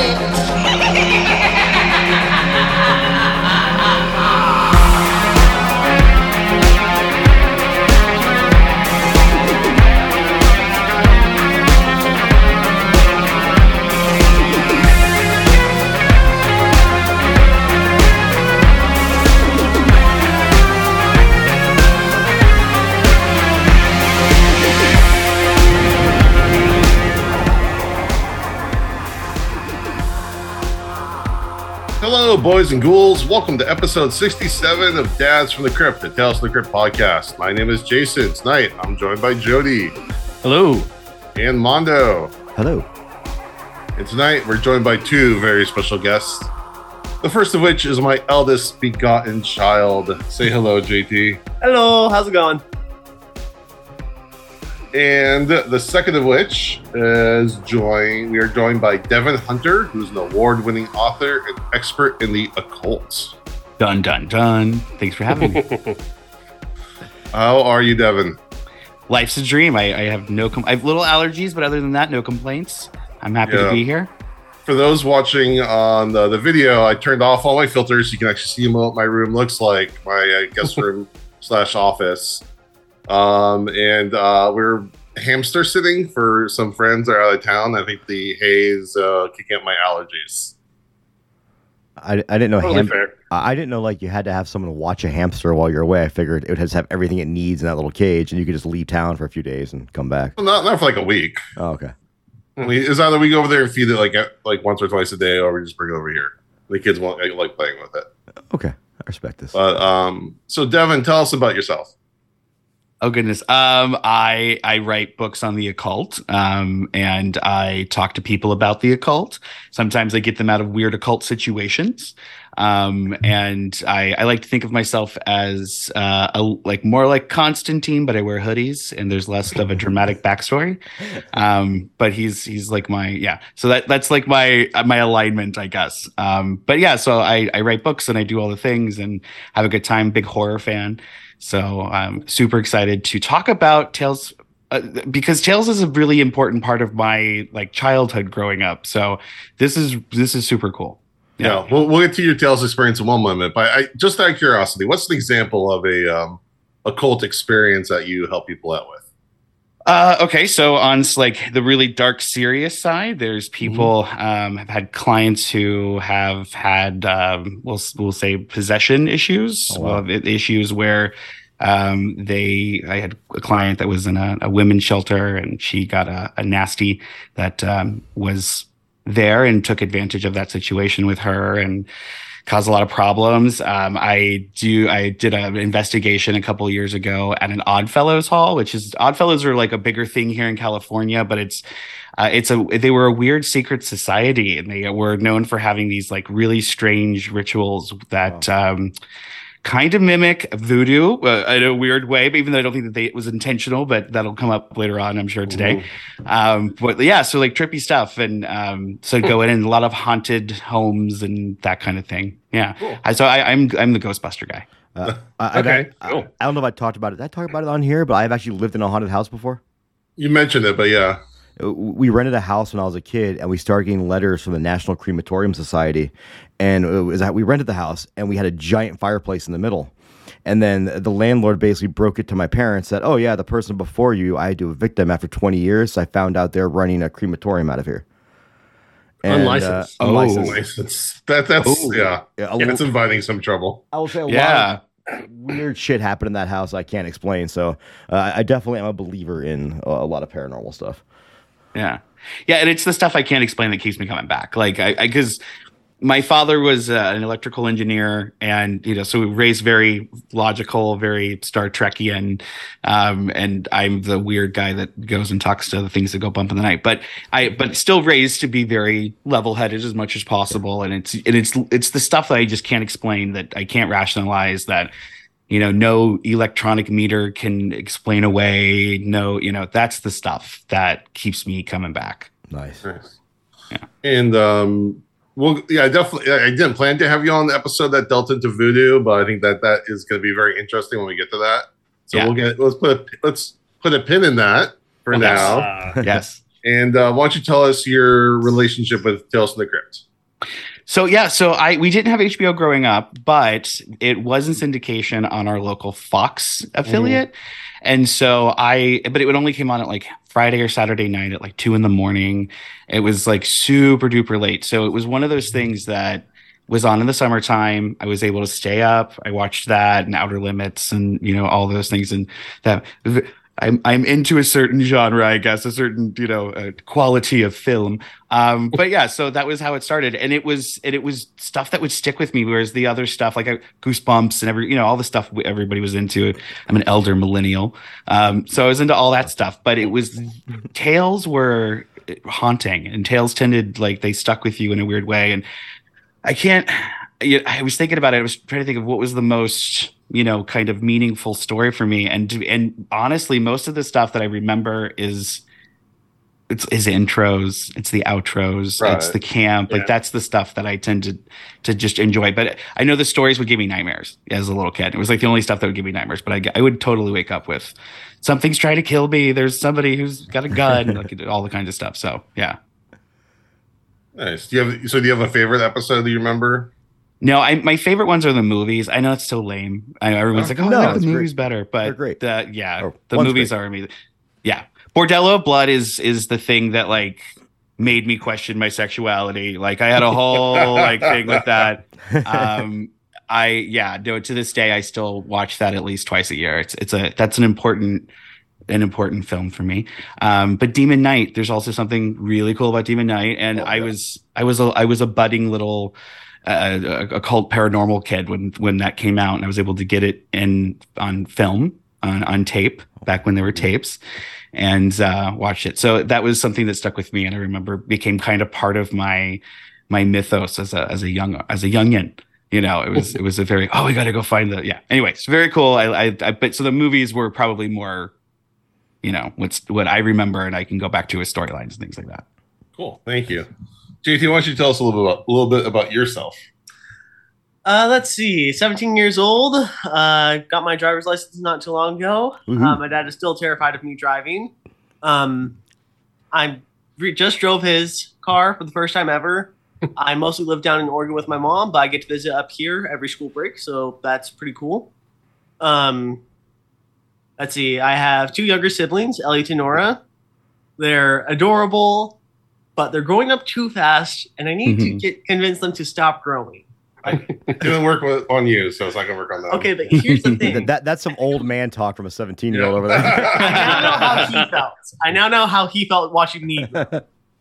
Hello, boys and ghouls. Welcome to episode 67 of Dads from the Crypt, the Tales from the Crypt podcast. My name is Jason. Tonight, I'm joined by Jody Hello. and Mondo. Hello. And tonight, we're joined by two very special guests. The first of which is my eldest begotten child. Say hello, JT. Hello. How's it going? And the second of which is joined. We are joined by Devin Hunter, who's an award-winning author and expert in the occult. Done, done, done. Thanks for having me. How are you, Devin? Life's a dream. I, I have no, com- I have little allergies, but other than that, no complaints. I'm happy Yeah. to be here. For those watching on the, the video, I turned off all my filters. You can actually see what my room looks like, my uh, guest room slash office. Um, and uh, we're hamster sitting for some friends are out of town. I think the haze uh, kicking up my allergies. I, I didn't know Totally ham-. I didn't know like you had to have someone watch a hamster while you're away. I figured it would just have everything it needs in that little cage, and you could just leave town for a few days and come back. Well, not not for like a week. Oh, okay. Mean, it's either we go over there and feed it like like once or twice a day, or we just bring it over here. The kids won't like, like playing with it. Okay. I respect this. But um, so Devin, tell us about yourself. Oh goodness. Um, I I write books on the occult. Um, and I talk to people about the occult. Sometimes I get them out of weird occult situations. Um, and I, I like to think of myself as uh, a, like more like Constantine, but I wear hoodies and there's less of a dramatic backstory. Um, but he's he's like my yeah. So that that's like my my alignment, I guess. Um, but yeah, so I I write books and I do all the things and have a good time. Big horror fan. So I'm super excited to talk about Tales uh, because Tales is a really important part of my like childhood growing up. So this is this is super cool. Yeah, we'll, we'll get to your Tales experience in one moment. But I, just out of curiosity, what's an example of a um, occult experience that you help people out with? Uh, okay, so on like the really dark, serious side, there's people um, have had clients who have had um, we'll we'll say possession issues, Oh, wow. well, issues where um, they I had a client that was in a, a women's shelter and she got a, a nasty that um, was there and took advantage of that situation with her and caused a lot of problems. Um, I do. I did an investigation a couple of years ago at an Oddfellows Hall, which is Oddfellows are like a bigger thing here in California, but it's uh, it's a they were a weird secret society, and they were known for having these like really strange rituals that. Um, Kind of mimic voodoo uh, in a weird way, but even though I don't think that they, it was intentional, but that'll come up later on, I'm sure today. Um, but yeah, so like trippy stuff, and um, so go in and a lot of haunted homes and that kind of thing. Yeah, Cool. I, so I, I'm I'm the Ghostbuster guy. Uh, I, Okay, I, cool. I don't know if I talked about it. Did I talk about it on here? But I've actually lived in a haunted house before. You mentioned it, but yeah, We rented a house when I was a kid, and we started getting letters from the National Crematorium Society. And it was that we rented the house, and we had a giant fireplace in the middle. And then the landlord basically broke it to my parents that, oh yeah, the person before you, I had to evict them after 20 years. So I found out they're running a crematorium out of here. And, Unlicensed. Uh, Oh. unlicensed. license. That that's Ooh. yeah. Yeah, a yeah, little- it's inviting some trouble. I will say a lot Yeah, of weird shit happened in that house I can't explain. So uh, I definitely am a believer in a, a lot of paranormal stuff. Yeah, yeah, and it's the stuff I can't explain that keeps me coming back. Like I because my father was uh, an electrical engineer, and you know, so we raised very logical, very Star Trekian, um, and I'm the weird guy that goes and talks to the things that go bump in the night. But I, but still raised to be very level-headed as much as possible, and it's and it's it's the stuff that I just can't explain, that I can't rationalize, that you know, no electronic meter can explain away. No, you know, that's the stuff that keeps me coming back. Nice. Nice. Yeah. And um, well, yeah, I definitely. I didn't plan to have you on the episode that dealt into voodoo, but I think that that is going to be very interesting when we get to that. So Yeah. we'll get let's put a let's put a pin in that for Yes. now. Uh, Yes. And uh, why don't you tell us your relationship with Tales from the Crypt? So yeah, so I we didn't have HBO growing up, but it was in syndication on our local Fox affiliate. Mm-hmm. And so I but it would only came on at like Friday or Saturday night at like two in the morning. It was like super duper late. So it was one of those things that was on in the summertime. I was able to stay up. I watched that and Outer Limits and you know all those things and that I'm I'm into a certain genre, I guess, a certain you know uh, quality of film. Um, but yeah, so that was how it started, and it was and it was stuff that would stick with me. Whereas the other stuff, like uh, Goosebumps and every you know all the stuff everybody was into. I'm an elder millennial, um, so I was into all that stuff. But it was tales were haunting, and tales tended like they stuck with you in a weird way. And I can't. I was thinking about it. I was trying to think of what was the most you know kind of meaningful story for me. And and honestly most of the stuff that i remember is it's is intros it's the outros right. it's the camp yeah. like that's the stuff that i tend to to just enjoy. But i know the stories would give me nightmares as a little kid. It was like the only stuff that would give me nightmares but i, I would totally wake up with something's trying to kill me. There's somebody who's got a gun like all the kinds of stuff. So yeah. Nice. Do you have so do you have a favorite episode that you remember no, I, my favorite ones are the movies. I know it's so lame. I know everyone's oh, like, "Oh, no, I like the movies great. better," but great. The, yeah, oh, the movies great. are amazing. Yeah, Bordello of Blood is is the thing that like made me question my sexuality. Like I had a whole like thing with that. Um, I yeah, no, to this day I still watch that at least twice a year. It's it's a that's an important an important film for me. Um, but Demon Knight, there's also something really cool about Demon Knight, and oh, I was I was a I was a budding little a, a cult paranormal kid when when that came out, and I was able to get it in on film on on tape back when there were tapes, and uh, watched it. So that was something that stuck with me, and I remember became kind of part of my my mythos as a as a young as a youngin. You know, it was it was a very oh we got to go find the yeah. Anyway, it's very cool. I, I I but so the movies were probably more, you know, what's what I remember, and I can go back to his storylines and things like that. Cool, thank you. JT, why don't you tell us a little bit about, a little bit about yourself? Uh, let's see. 17 years old. Uh, got my driver's license not too long ago. Mm-hmm. Uh, my dad is still terrified of me driving. Um, I re- just drove his car for the first time ever. I mostly live down in Oregon with my mom, but I get to visit up here every school break, so that's pretty cool. Um, let's see. I have two younger siblings, Elliot and Nora. They're adorable but they're growing up too fast, and I need mm-hmm. to get convince them to stop growing. I didn't work with, on you, so it's not gonna work on that. Okay, but here's the thing. that, that's some old man talk from a 17 year old over there. I now know how he felt. I now know how he felt watching me.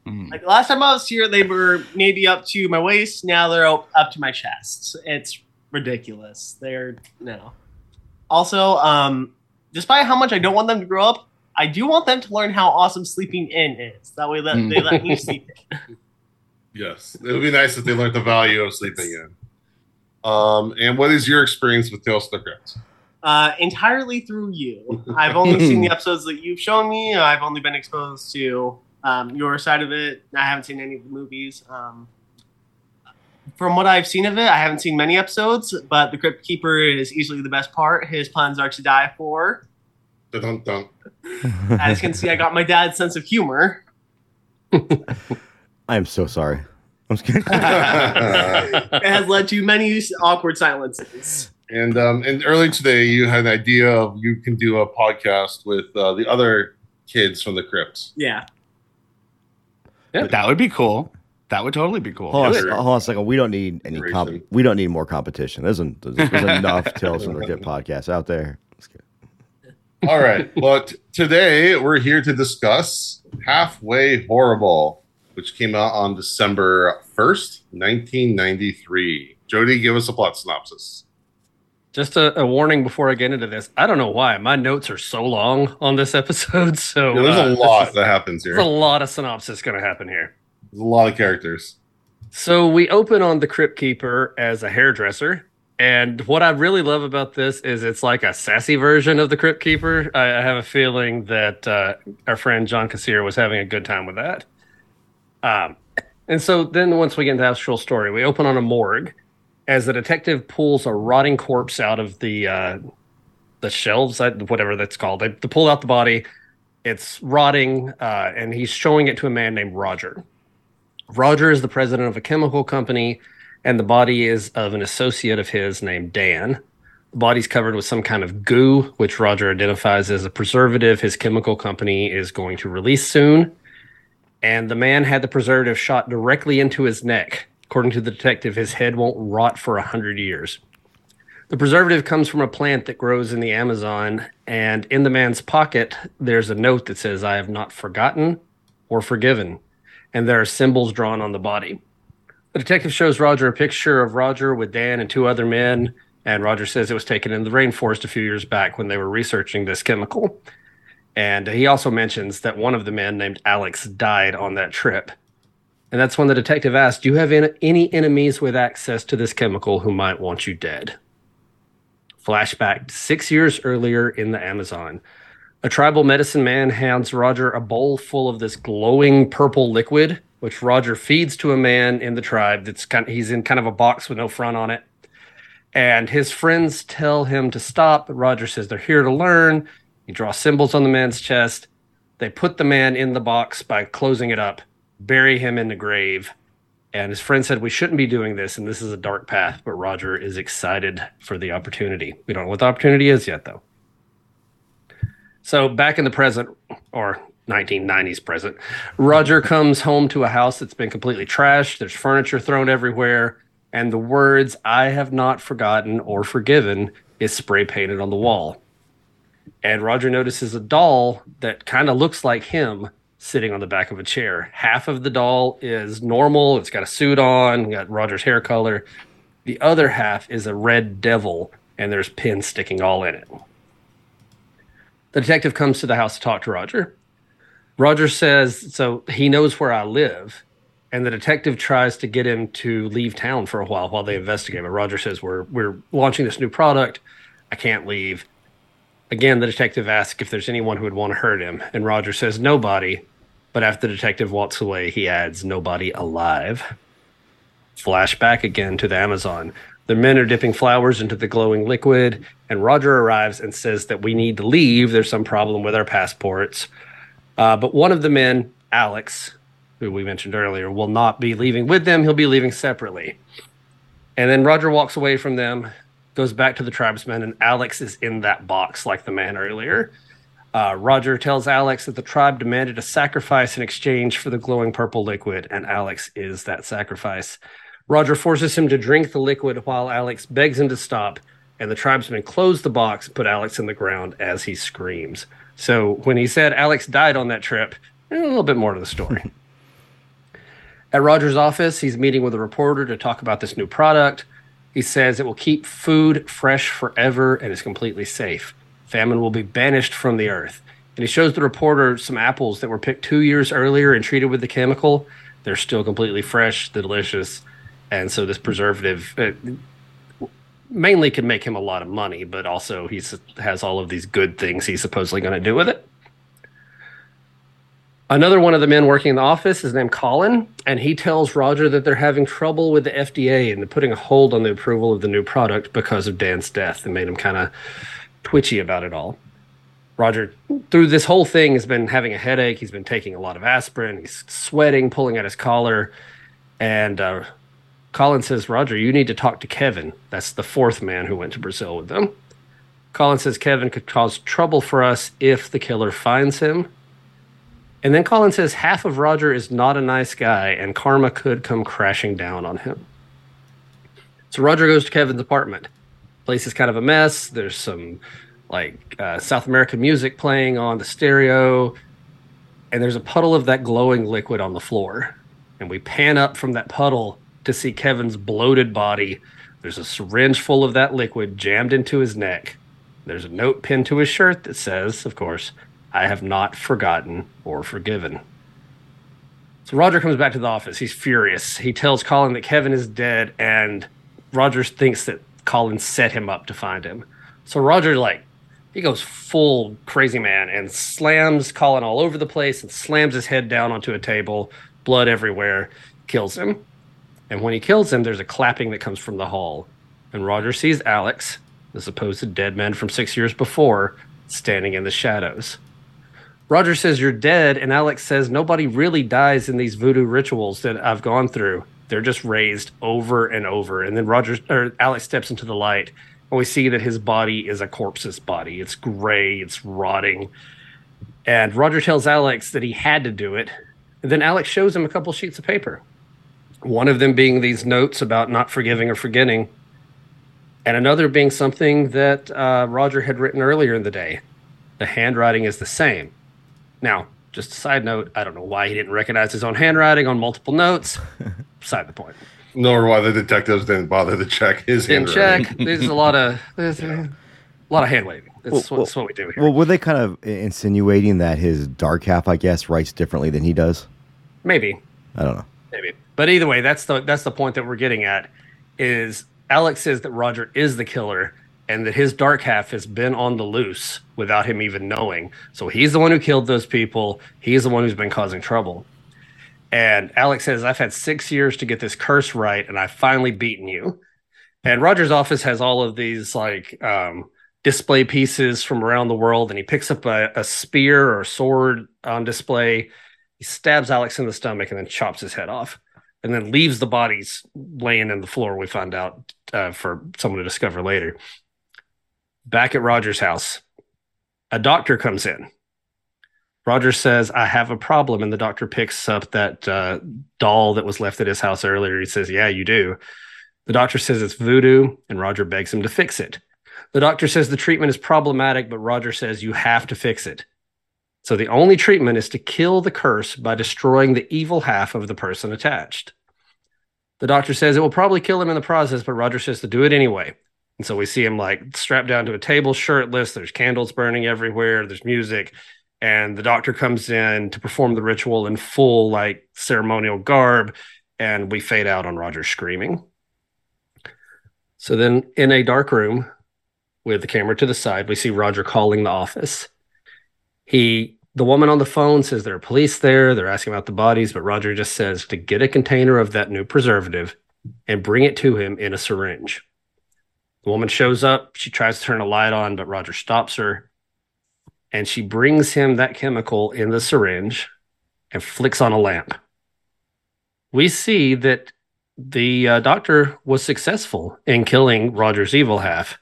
Mm. Like last time I was here, they were maybe up to my waist. Now they're up, up to my chest. It's ridiculous. They're no. Also, um, despite how much I don't want them to grow up, I do want them to learn how awesome sleeping in is. That way, that they let me sleep in. Yes, it would be nice if they learned the value of sleeping in. Um, and what is your experience with Tales of the Crypt? Uh, entirely through you. I've only seen the episodes that you've shown me. I've only been exposed to um, your side of it. I haven't seen any of the movies. Um, from what I've seen of it, I haven't seen many episodes, but the Crypt Keeper is easily the best part. His puns are to die for. Dun, dun. As you can see, I got my dad's sense of humor. I am so sorry. I'm just kidding. it has led to many awkward silences. And um, and earlier today, you had an idea of you can do a podcast with uh, the other kids from the crypts. Yeah. Yeah, that would be cool. That would totally be cool. Hold, on, hold on a second. We don't need any. Comp- we don't need more competition. There's, an, there's enough Tales from the Crypt podcasts out there. All right. But today we're here to discuss Halfway Horrible, which came out on December 1st, 1993. Jody, give us a plot synopsis. Just a, a, warning before I get into this. I don't know why my notes are so long on this episode. So yeah, there's uh, a lot that happens here. There's a lot of synopsis going to happen here. There's a lot of characters. So we open on the Crypt Keeper as a hairdresser and what I really love about this is it's like a sassy version of the Crypt Keeper. I, I have a feeling that uh, our friend John Kassir was having a good time with that. Um, and so then once we get into the actual story, we open on a morgue as the detective pulls a rotting corpse out of the uh, the shelves, whatever that's called. They, they pull out the body, It's rotting, uh, and he's showing it to a man named Roger. Roger is the president of a chemical company, and the body is of an associate of his named Dan. The body's covered with some kind of goo, which Roger identifies as a preservative his chemical company is going to release soon. And the man had the preservative shot directly into his neck. According to the detective, his head won't rot for a hundred years. The preservative comes from a plant that grows in the Amazon, and in the man's pocket, there's a note that says, I have not forgotten or forgiven. And there are symbols drawn on the body. The detective shows Roger a picture of Roger with Dan and two other men, and Roger says it was taken in the rainforest a few years back when they were researching this chemical. And he also mentions that one of the men named Alex died on that trip. And that's when the detective asks, Do you have any enemies with access to this chemical who might want you dead? Flashback six years earlier in the Amazon. A tribal medicine man hands Roger a bowl full of this glowing purple liquid, which Roger feeds to a man in the tribe that's kind of, he's in kind of a box with no front on it. And his friends tell him to stop, but Roger says they're here to learn. He draws symbols on the man's chest. They put the man in the box by closing it up, bury him in the grave. And his friend said, We shouldn't be doing this, and this is a dark path. But Roger is excited for the opportunity. We don't know what the opportunity is yet, though. So, back in the present, or 1990s present, Roger comes home to a house that's been completely trashed. There's furniture thrown everywhere. And the words, I have not forgotten or forgiven, is spray painted on the wall and Roger notices a doll that kind of looks like him sitting on the back of a chair. Half of the doll is normal, it's got a suit on, got Roger's hair color. The other half is a red devil, and there's pins sticking all in it. The detective comes to the house to talk to Roger. Roger says, So he knows where I live. And the detective tries to get him to leave town for a while while they investigate. But Roger says, We're, we're launching this new product. I can't leave. Again, the detective asks if there's anyone who would want to hurt him, and Roger says nobody. But after the detective walks away, he adds, Nobody alive. Flashback again to the Amazon. The men are dipping flowers into the glowing liquid, and Roger arrives and says that we need to leave. There's some problem with our passports. Uh, but one of the men, Alex, who we mentioned earlier, will not be leaving with them. He'll be leaving separately. And then Roger walks away from them, goes back to the tribesmen, and Alex is in that box like the man earlier. Uh, Roger tells Alex that the tribe demanded a sacrifice in exchange for the glowing purple liquid, and Alex is that sacrifice. Roger forces him to drink the liquid while Alex begs him to stop, and the tribesmen close the box put Alex in the ground as he screams. So when he said Alex died on that trip, a little bit more to the story. At Roger's office, he's meeting with a reporter to talk about this new product. He says it will keep food fresh forever and is completely safe. Famine will be banished from the earth. And he shows the reporter some apples that were picked two years earlier and treated with the chemical. They're still completely fresh, delicious. And so this preservative uh, mainly can make him a lot of money, but also he has all of these good things he's supposedly going to do with it. Another one of the men working in the office is named Colin, and he tells Roger that they're having trouble with the FDA and putting a hold on the approval of the new product because of Dan's death and made him kind of twitchy about it all. Roger, through this whole thing, has been having a headache. He's been taking a lot of aspirin. He's sweating, pulling at his collar. And uh, Colin says, Roger, you need to talk to Kevin. That's the fourth man who went to Brazil with them. Colin says Kevin could cause trouble for us if the killer finds him and then Colin says half of Roger is not a nice guy and karma could come crashing down on him. So Roger goes to Kevin's apartment. Place is kind of a mess. There's some like uh, South American music playing on the stereo, and there's a puddle of that glowing liquid on the floor. And we pan up from that puddle to see Kevin's bloated body. There's a syringe full of that liquid jammed into his neck. There's a note pinned to his shirt that says, of course, I have not forgotten or forgiven. So Roger comes back to the office. He's furious. He tells Colin that Kevin is dead, and Roger thinks that Colin set him up to find him. So Roger, like, he goes full crazy man and slams Colin all over the place and slams his head down onto a table, blood everywhere, kills him. And when he kills him, there's a clapping that comes from the hall. And Roger sees Alex, the supposed dead man from six years before, standing in the shadows. Roger says you're dead, and Alex says nobody really dies in these voodoo rituals that I've gone through. They're just raised over and over. And then Roger or Alex steps into the light, and we see that his body is a corpse's body. It's gray, it's rotting. And Roger tells Alex that he had to do it. And then Alex shows him a couple sheets of paper. One of them being these notes about not forgiving or forgetting, and another being something that uh, Roger had written earlier in the day. The handwriting is the same. Now, just a side note, I don't know why he didn't recognize his own handwriting on multiple notes. Side the point. Nor why the detectives didn't bother to check his Didn't check. There's a lot of there's a lot of hand waving. That's, Well, what, that's what we do here. Well, were they kind of insinuating that his dark half, I guess, writes differently than he does? Maybe, I don't know. Maybe. But either way, that's the that's the point that we're getting at. Is Alex says that Roger is the killer and that his dark half has been on the loose without him even knowing. So he's the one who killed those people. He's the one who's been causing trouble. And Alex says, I've had six years to get this curse right, and I've finally beaten you. And Roger's office has all of these like um, display pieces from around the world, and he picks up a, a spear or a sword on display. He stabs Alex in the stomach and then chops his head off, and then leaves the bodies laying in the floor. We find out uh, for someone to discover later. Back at Roger's house, a doctor comes in. Roger says, I have a problem. And the doctor picks up that uh, doll that was left at his house earlier. He says, Yeah, you do. The doctor says it's voodoo, and Roger begs him to fix it. The doctor says the treatment is problematic, but Roger says you have to fix it. So the only treatment is to kill the curse by destroying the evil half of the person attached. The doctor says it will probably kill him in the process, but Roger says to do it anyway. And so we see him like strapped down to a table, shirtless. There's candles burning everywhere. There's music. And the doctor comes in to perform the ritual in full, like ceremonial garb. And we fade out on Roger screaming. So then in a dark room with the camera to the side, we see Roger calling the office. He, the woman on the phone says there are police there. They're asking about the bodies, but Roger just says to get a container of that new preservative and bring it to him in a syringe. The woman shows up. She tries to turn a light on, but Roger stops her. And she brings him that chemical in the syringe and flicks on a lamp. We see that the uh, doctor was successful in killing Roger's evil half,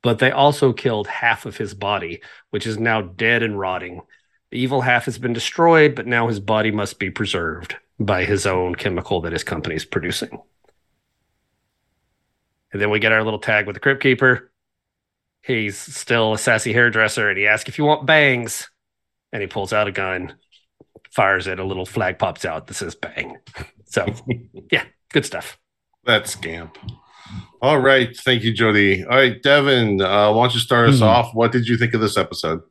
but they also killed half of his body, which is now dead and rotting. The evil half has been destroyed, but now his body must be preserved by his own chemical that his company is producing. And then we get our little tag with the Crypt Keeper. He's still a sassy hairdresser, and he asks if you want bangs. And he pulls out a gun, fires it, a little flag pops out that says bang. So, yeah, good stuff. That's scamp. All right. Thank you, Jody. All right, Devin, uh, why don't you start us Hmm. off? What did you think of this episode?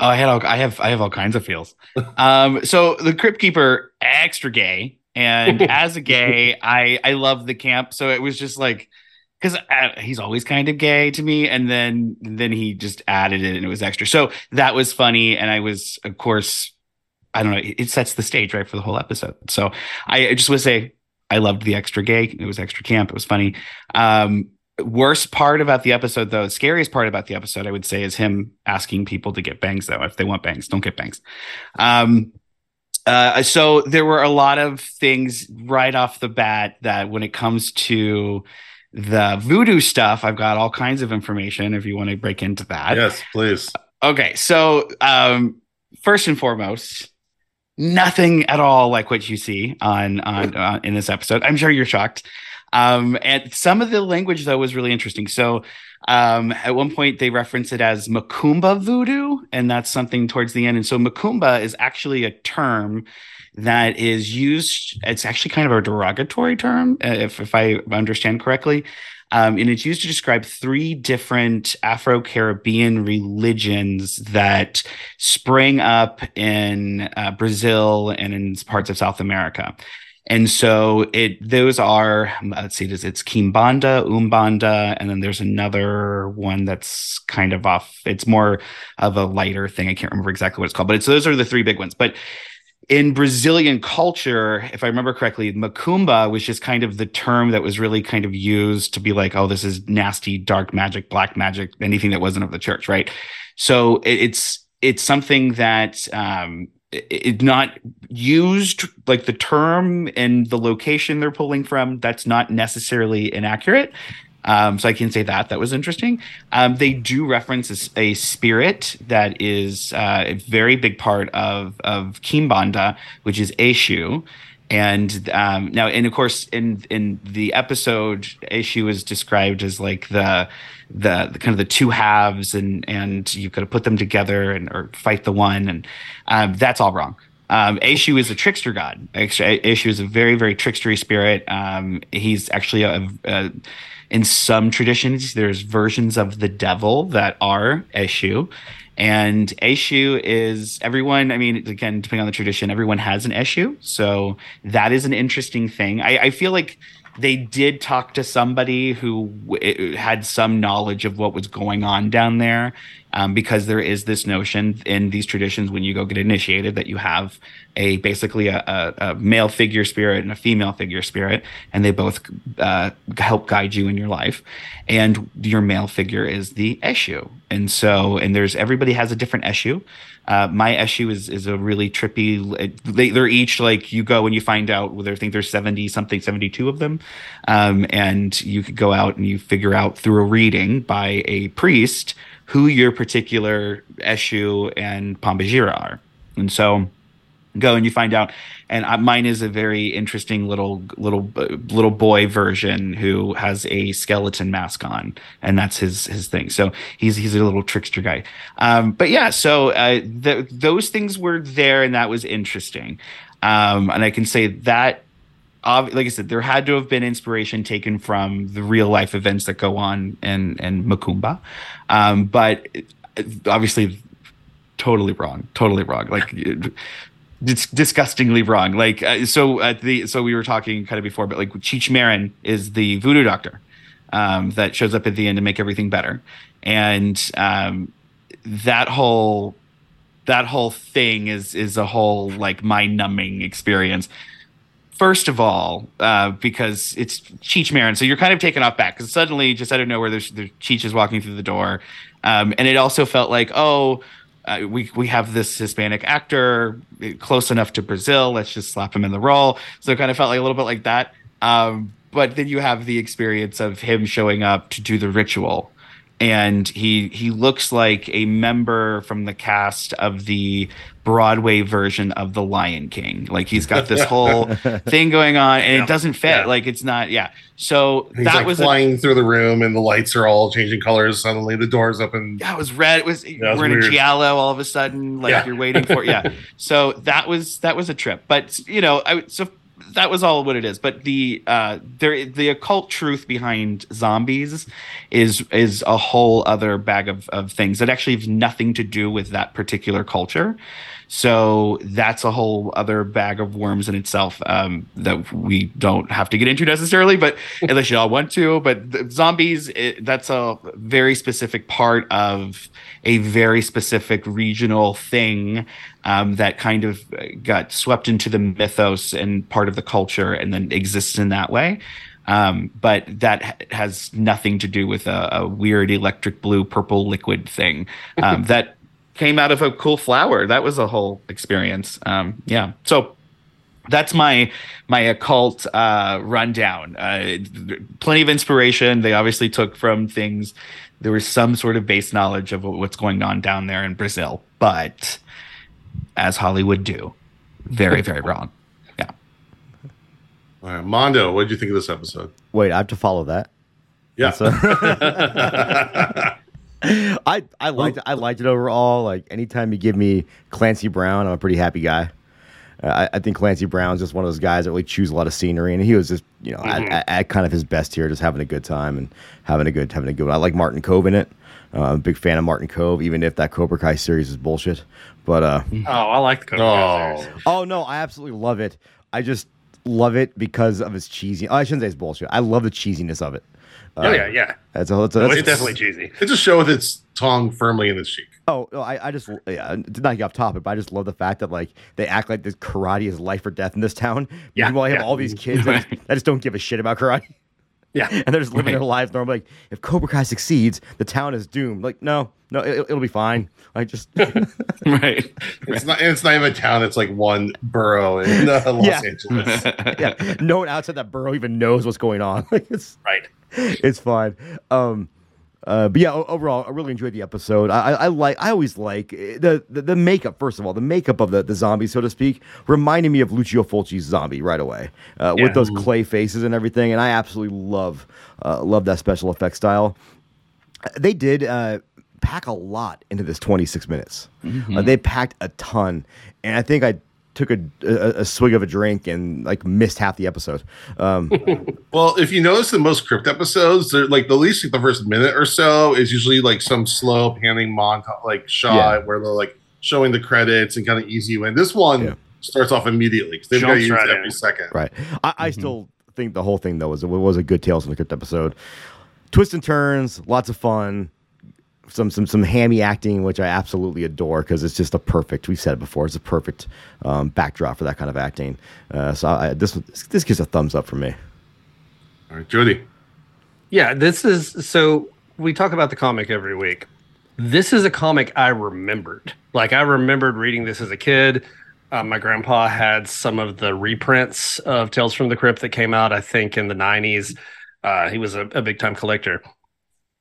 Oh, I had all, I have I have all kinds of feels. Um, so the Crypt Keeper extra gay, and as a gay, I I love the camp. So it was just like because he's always kind of gay to me, and then then he just added it, and it was extra. So that was funny, and I was of course I don't know. It, it sets the stage right for the whole episode. So I, I just would say I loved the extra gay. It was extra camp. It was funny. Um, worst part about the episode though scariest part about the episode i would say is him asking people to get bangs though if they want bangs don't get bangs um uh so there were a lot of things right off the bat that when it comes to the voodoo stuff i've got all kinds of information if you want to break into that yes, please. Okay, so um, first and foremost, nothing at all like what you see on on uh, in this episode. I'm sure you're shocked. Um, and some of the language though was really interesting. So um, at one point they reference it as Macumba voodoo, and that's something towards the end. And so Macumba is actually a term that is used. It's actually kind of a derogatory term, uh, if if I understand correctly. Um, and it's used to describe three different Afro Caribbean religions that sprang up in uh, Brazil and in parts of South America. And so it those are let's see, it's, it's Kimbanda, Umbanda, and then there's another one that's kind of off. It's more of a lighter thing. I can't remember exactly what it's called, but it's those are the three big ones. But in Brazilian culture, if I remember correctly, macumba was just kind of the term that was really kind of used to be like, oh, this is nasty, dark magic, black magic, anything that wasn't of the church, right? So it, it's it's something that um, it's not used like the term and the location they're pulling from that's not necessarily inaccurate. Um, so i can say that that was interesting. Um, they do reference a, a spirit that is uh, a very big part of of kimbanda which is eshu and um, now and of course in in the episode eshu is described as like the the, the, kind of the two halves and and you could put them together and or fight the one and um, that's all wrong um, Eshu is a trickster god. Eshu is a very, very trickstery spirit. Um, he's actually a, a, in some traditions, there's versions of the devil that are Eshu. And Eshu is everyone, I mean, again, depending on the tradition, everyone has an Eshu. So that is an interesting thing. I, I feel like they did talk to somebody who w- had some knowledge of what was going on down there um, because there is this notion in these traditions when you go get initiated that you have a basically a, a, a male figure spirit and a female figure spirit and they both uh, help guide you in your life. And your male figure is the eshu. And so and there's everybody has a different eshu uh, my eshu is is a really trippy. They, they're each like you go and you find out. Well, I think there's seventy something, seventy two of them, um, and you could go out and you figure out through a reading by a priest who your particular eshu and pombagira are, and so go and you find out. And uh, mine is a very interesting little little uh, little boy version who has a skeleton mask on and that's his his thing. So he's he's a little trickster guy. Um, but yeah so uh, those things were there and that was interesting. Um, and i can say that like I said, there had to have been inspiration taken from the real life events that go on in in Macumba, um, but uh, obviously, totally wrong, totally wrong. Like dis- disgustingly wrong. Like uh, so at the so we were talking kind of before, but like Cheech Marin is the voodoo doctor um, that shows up at the end to make everything better, and um, that whole that whole thing is is a whole like mind numbing experience. First of all, uh, because it's Cheech Marin, so you're kind of taken off back because suddenly, just out of nowhere, there's, there's Cheech is walking through the door, um, and it also felt like, oh, uh, we we have this Hispanic actor close enough to Brazil. Let's just slap him in the role. So it kind of felt like a little bit like that. Um, but then you have the experience of him showing up to do the ritual, and he he looks like a member from the cast of the Broadway version of The Lion King. Like he's got this whole thing going on, and yeah. it doesn't fit. Yeah. Like it's not. Yeah. So he's that like was flying a, through the room, and the lights are all changing colors. Suddenly, the doors open. Yeah, it was red. It was yeah, we're in a giallo all of a sudden. Like you're waiting for. Yeah. so that was that was a trip. But you know, I so that was all what it is. But the uh, there the occult truth behind zombies is is a whole other bag of, of things that actually have nothing to do with that particular culture. So that's a whole other bag of worms in itself um, that we don't have to get into necessarily, but unless you all want to. But zombies, it, that's a very specific part of a very specific regional thing um, that kind of got swept into the mythos and part of the culture and then exists in that way. Um, but that has nothing to do with a, a weird electric blue purple liquid thing um, that came out of a cool flower. That was a whole experience. Um, yeah. So that's my my occult uh, rundown. Uh, plenty of inspiration. They obviously took from things. There was some sort of base knowledge of what's going on down there in Brazil, but as Hollywood do, very very wrong. Yeah. All right, Mondo, what did you think of this episode? Wait, I have to follow that. Yeah. I I liked it. I liked it overall. Like anytime you give me Clancy Brown, I'm a pretty happy guy. Uh, I, I, think Clancy Brown's just one of those guys that really chews a lot of scenery, and he was just you know mm-hmm. at, at, kind of his best here, just having a good time and having a good having a good. One. I like Martin Kove in it. Uh, I'm a big fan of Martin Kove, even if that Cobra Kai series is bullshit. But uh, oh, I like the Cobra Kai series. Oh no, I absolutely love it. I just love it because of its cheesy. Oh, I shouldn't say it's bullshit. I love the cheesiness of it. Uh, oh yeah, yeah. That's a, that's, a, that's it's definitely cheesy. It's a show with its tongue firmly in its cheek. Oh, no, I, I just yeah, to not get off topic, but I just love the fact that like they act like this karate is life or death in this town. Yeah, Meanwhile, I have yeah. all these kids that, that just don't give a shit about karate. Yeah. and they're just living Right. their lives normally. Like, if Cobra Kai succeeds, the town is doomed. Like, no, no, it, it'll be fine. Like, just right. It's not. It's not even a town. It's like one borough in uh, Los Yeah. Angeles. yeah, no one outside that borough even knows what's going on. Like, it's Right. it's fine. Um, uh, but yeah, overall, I really enjoyed the episode. I, I, I like, I always like eh, the, the the makeup. First of all, the makeup of the, the zombie, so to speak, reminded me of Lucio Fulci's zombie right away, uh, Yeah. with those clay faces and everything. And I absolutely love uh, love that special effect style. They did uh, pack a lot into this 26 minutes. Uh, they packed a ton, and I think I took a, a, a swig of a drink and like missed half the episode. Um, Well, if you notice in most crypt episodes, they're like the least like the first minute or so is usually like some slow panning montage like shot where they're like showing the credits and kind of easy you in. This one Yeah. starts off immediately because they've got to use right every in. second. Right. I, I still think the whole thing though was it was a good Tales from the Crypt episode. Twists and turns, lots of fun. Some some some hammy acting, which I absolutely adore because it's just a perfect. We've said it before. It's a perfect um, backdrop for that kind of acting. Uh, so I, this this gives a thumbs up for me. All right, Jody. Yeah, this is so we talk about the comic every week. This is a comic I remembered. Like I remembered reading this as a kid. Uh, my grandpa had some of the reprints of Tales from the Crypt that came out, I think, in the '90s. Uh, he was a, a big time collector,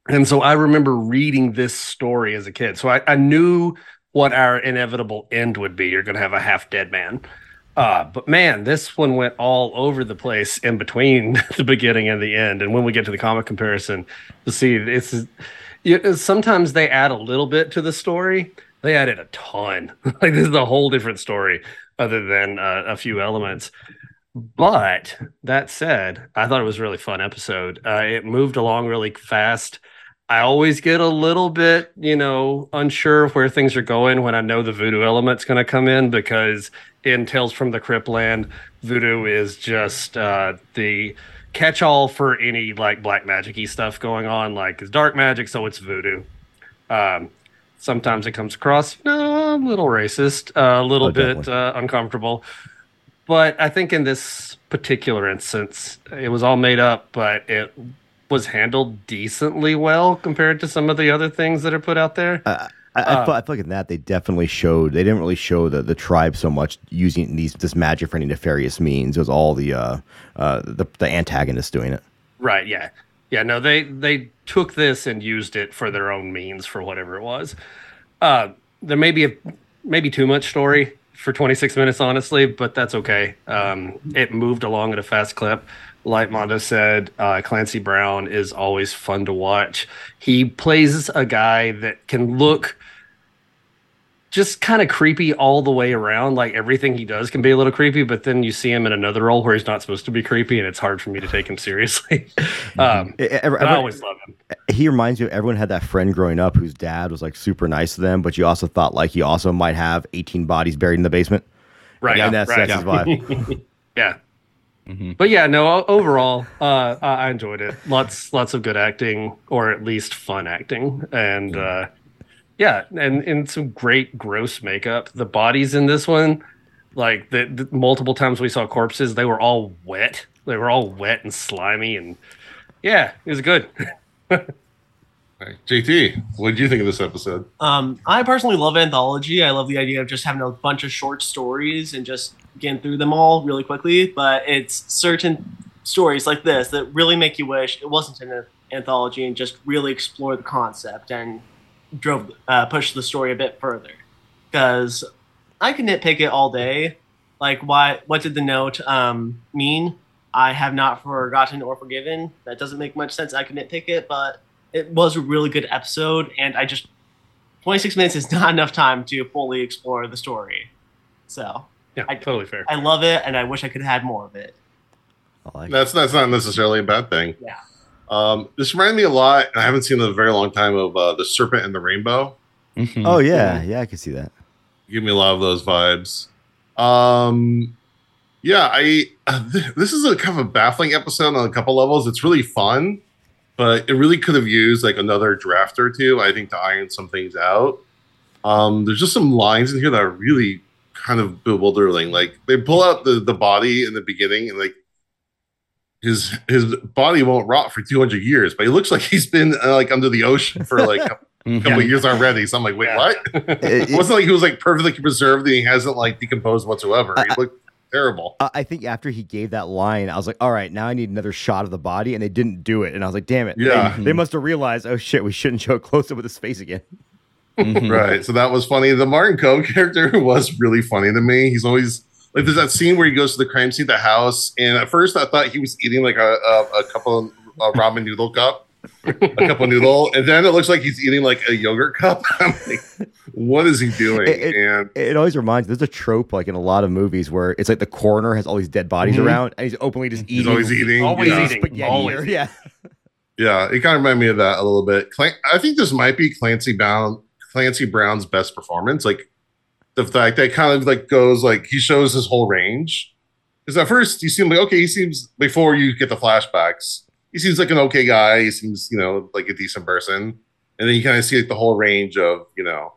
and so I remember reading this story as a kid. So I, I knew what our inevitable end would be. You're going to have a half dead man. Uh, but man, this one went all over the place in between the beginning and the end. And when we get to the comic comparison, to see it's you, sometimes they add a little bit to the story. They added a ton. like this is a whole different story, other than uh, a few elements. But that said, I thought it was a really fun episode. Uh, it moved along really fast. I always get a little bit, you know, unsure of where things are going when I know the voodoo element's going to come in because in Tales from the Crypt Land, voodoo is just uh, the catch-all for any like black magic-y stuff going on. Like it's dark magic, so it's voodoo. Um, sometimes it comes across know, a little racist, uh, a little Oh, bit uh, uncomfortable. But I think in this particular instance, it was all made up, but it was handled decently well compared to some of the other things that are put out there. I, I, Uh, feel, I feel like in that they definitely showed they didn't really show the, the tribe so much using these this magic for any nefarious means. It was all the uh, uh, the the antagonists doing it. Right. Yeah. Yeah. No, they they took this and used it for their own means for whatever it was. Uh, there may be a maybe too much story for 26 minutes, honestly, but that's okay. Um, it moved along at a fast clip. Like Mondo said, uh, Clancy Brown is always fun to watch. He plays a guy that can look just kind of creepy all the way around. Like everything he does can be a little creepy, but then you see him in another role where he's not supposed to be creepy, and it's hard for me to take him seriously. um, e- every- but I always love him. he reminds you of everyone had that friend growing up whose dad was like super nice to them, but you also thought like he also might have 18 bodies buried in the basement. Right. and that's, right. that's his vibe. Yeah. Mhm. But yeah, no. Overall, uh, I I enjoyed it. Lots, lots of good acting, or at least fun acting, and uh, yeah, and and some great gross makeup. The bodies in this one, like the, the multiple times we saw corpses, they were all wet. They were all wet and slimy, and yeah, it was good. All right, JT, what did you think of this episode? Um, I personally love anthology. I love the idea of just having a bunch of short stories and just getting through them all really quickly. But it's certain stories like this that really make you wish it wasn't an anthology and just really explore the concept and drove uh, push the story a bit further. Because I can nitpick it all day. Like, why? What did the note um, mean? I have not forgotten or forgiven. That doesn't make much sense. I could nitpick it, but it was a really good episode, and I just 26 minutes is not enough time to fully explore the story. So Yeah, I- totally fair. I love it, and I wish I could have had more of it. I like it. That's that's not necessarily a bad thing. Yeah. Um, this reminded me a lot, and I haven't seen it in a very long time of uh, the Serpent and the Rainbow. Mhm. Oh yeah, yeah, I can see that. Give me a lot of those vibes. Um, yeah, I uh, th- this is a kind of a baffling episode on a couple levels. It's really fun, but it really could have used like another draft or two. I think to iron some things out. Um, there's just some lines in here that are really kind of bewildering. Like they pull out the the body in the beginning, and like his his body won't rot for 200 years, but he looks like he's been uh, like under the ocean for like a Mhm. couple of years already. So I'm like, wait, Yeah. what? It- It it- wasn't like he was like perfectly preserved and he hasn't like decomposed whatsoever. He I- looked terrible. I I think after he gave that line, I was like, all right, now I need another shot of the body, and they didn't do it, and I was like, damn it. They- Yeah. They, must have realized, oh shit, we shouldn't show a close up with his face again. Mhm. Right. So that was funny. The Martin Kove character was really funny to me. He's always like there's that scene where he goes to the crime scene, the house, and at first I thought he was eating like a a, a couple a ramen noodle cup, a cup of noodle, and then it looks like he's eating like a yogurt cup. I'm like, what is he doing? It- it- and It always reminds me, there's a trope like in a lot of movies where it's like the coroner has all these dead bodies Mhm. around, and he's openly just eating. he's always eating. Always yeah. eating. spaghetti Always or- yeah. Yeah, it kind of reminded me of that a little bit. Clan- I think this might be Clancy Brown, Clancy Brown's best performance. Like the fact that kind of like goes like he shows his whole range. Because at first you seem like okay, he seems before you get the flashbacks, he seems like an okay guy. He seems you know like a decent person, and then you kind of see like the whole range of you know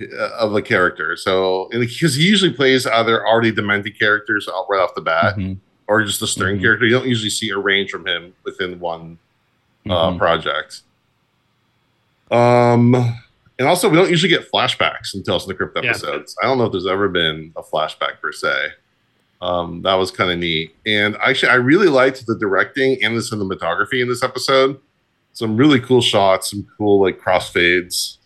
uh, of a character. So because he usually plays either already demented characters right off the bat, Mhm. or just a stern Mhm. character. You don't usually see a range from him within one uh, Mhm. project. Um, and also we don't usually get flashbacks in Tales from the Crypt Yeah. episodes. I don't know if there's ever been a flashback per se. Um, that was kind of neat, and actually, I really liked the directing and the cinematography in this episode. Some really cool shots, some cool like crossfades.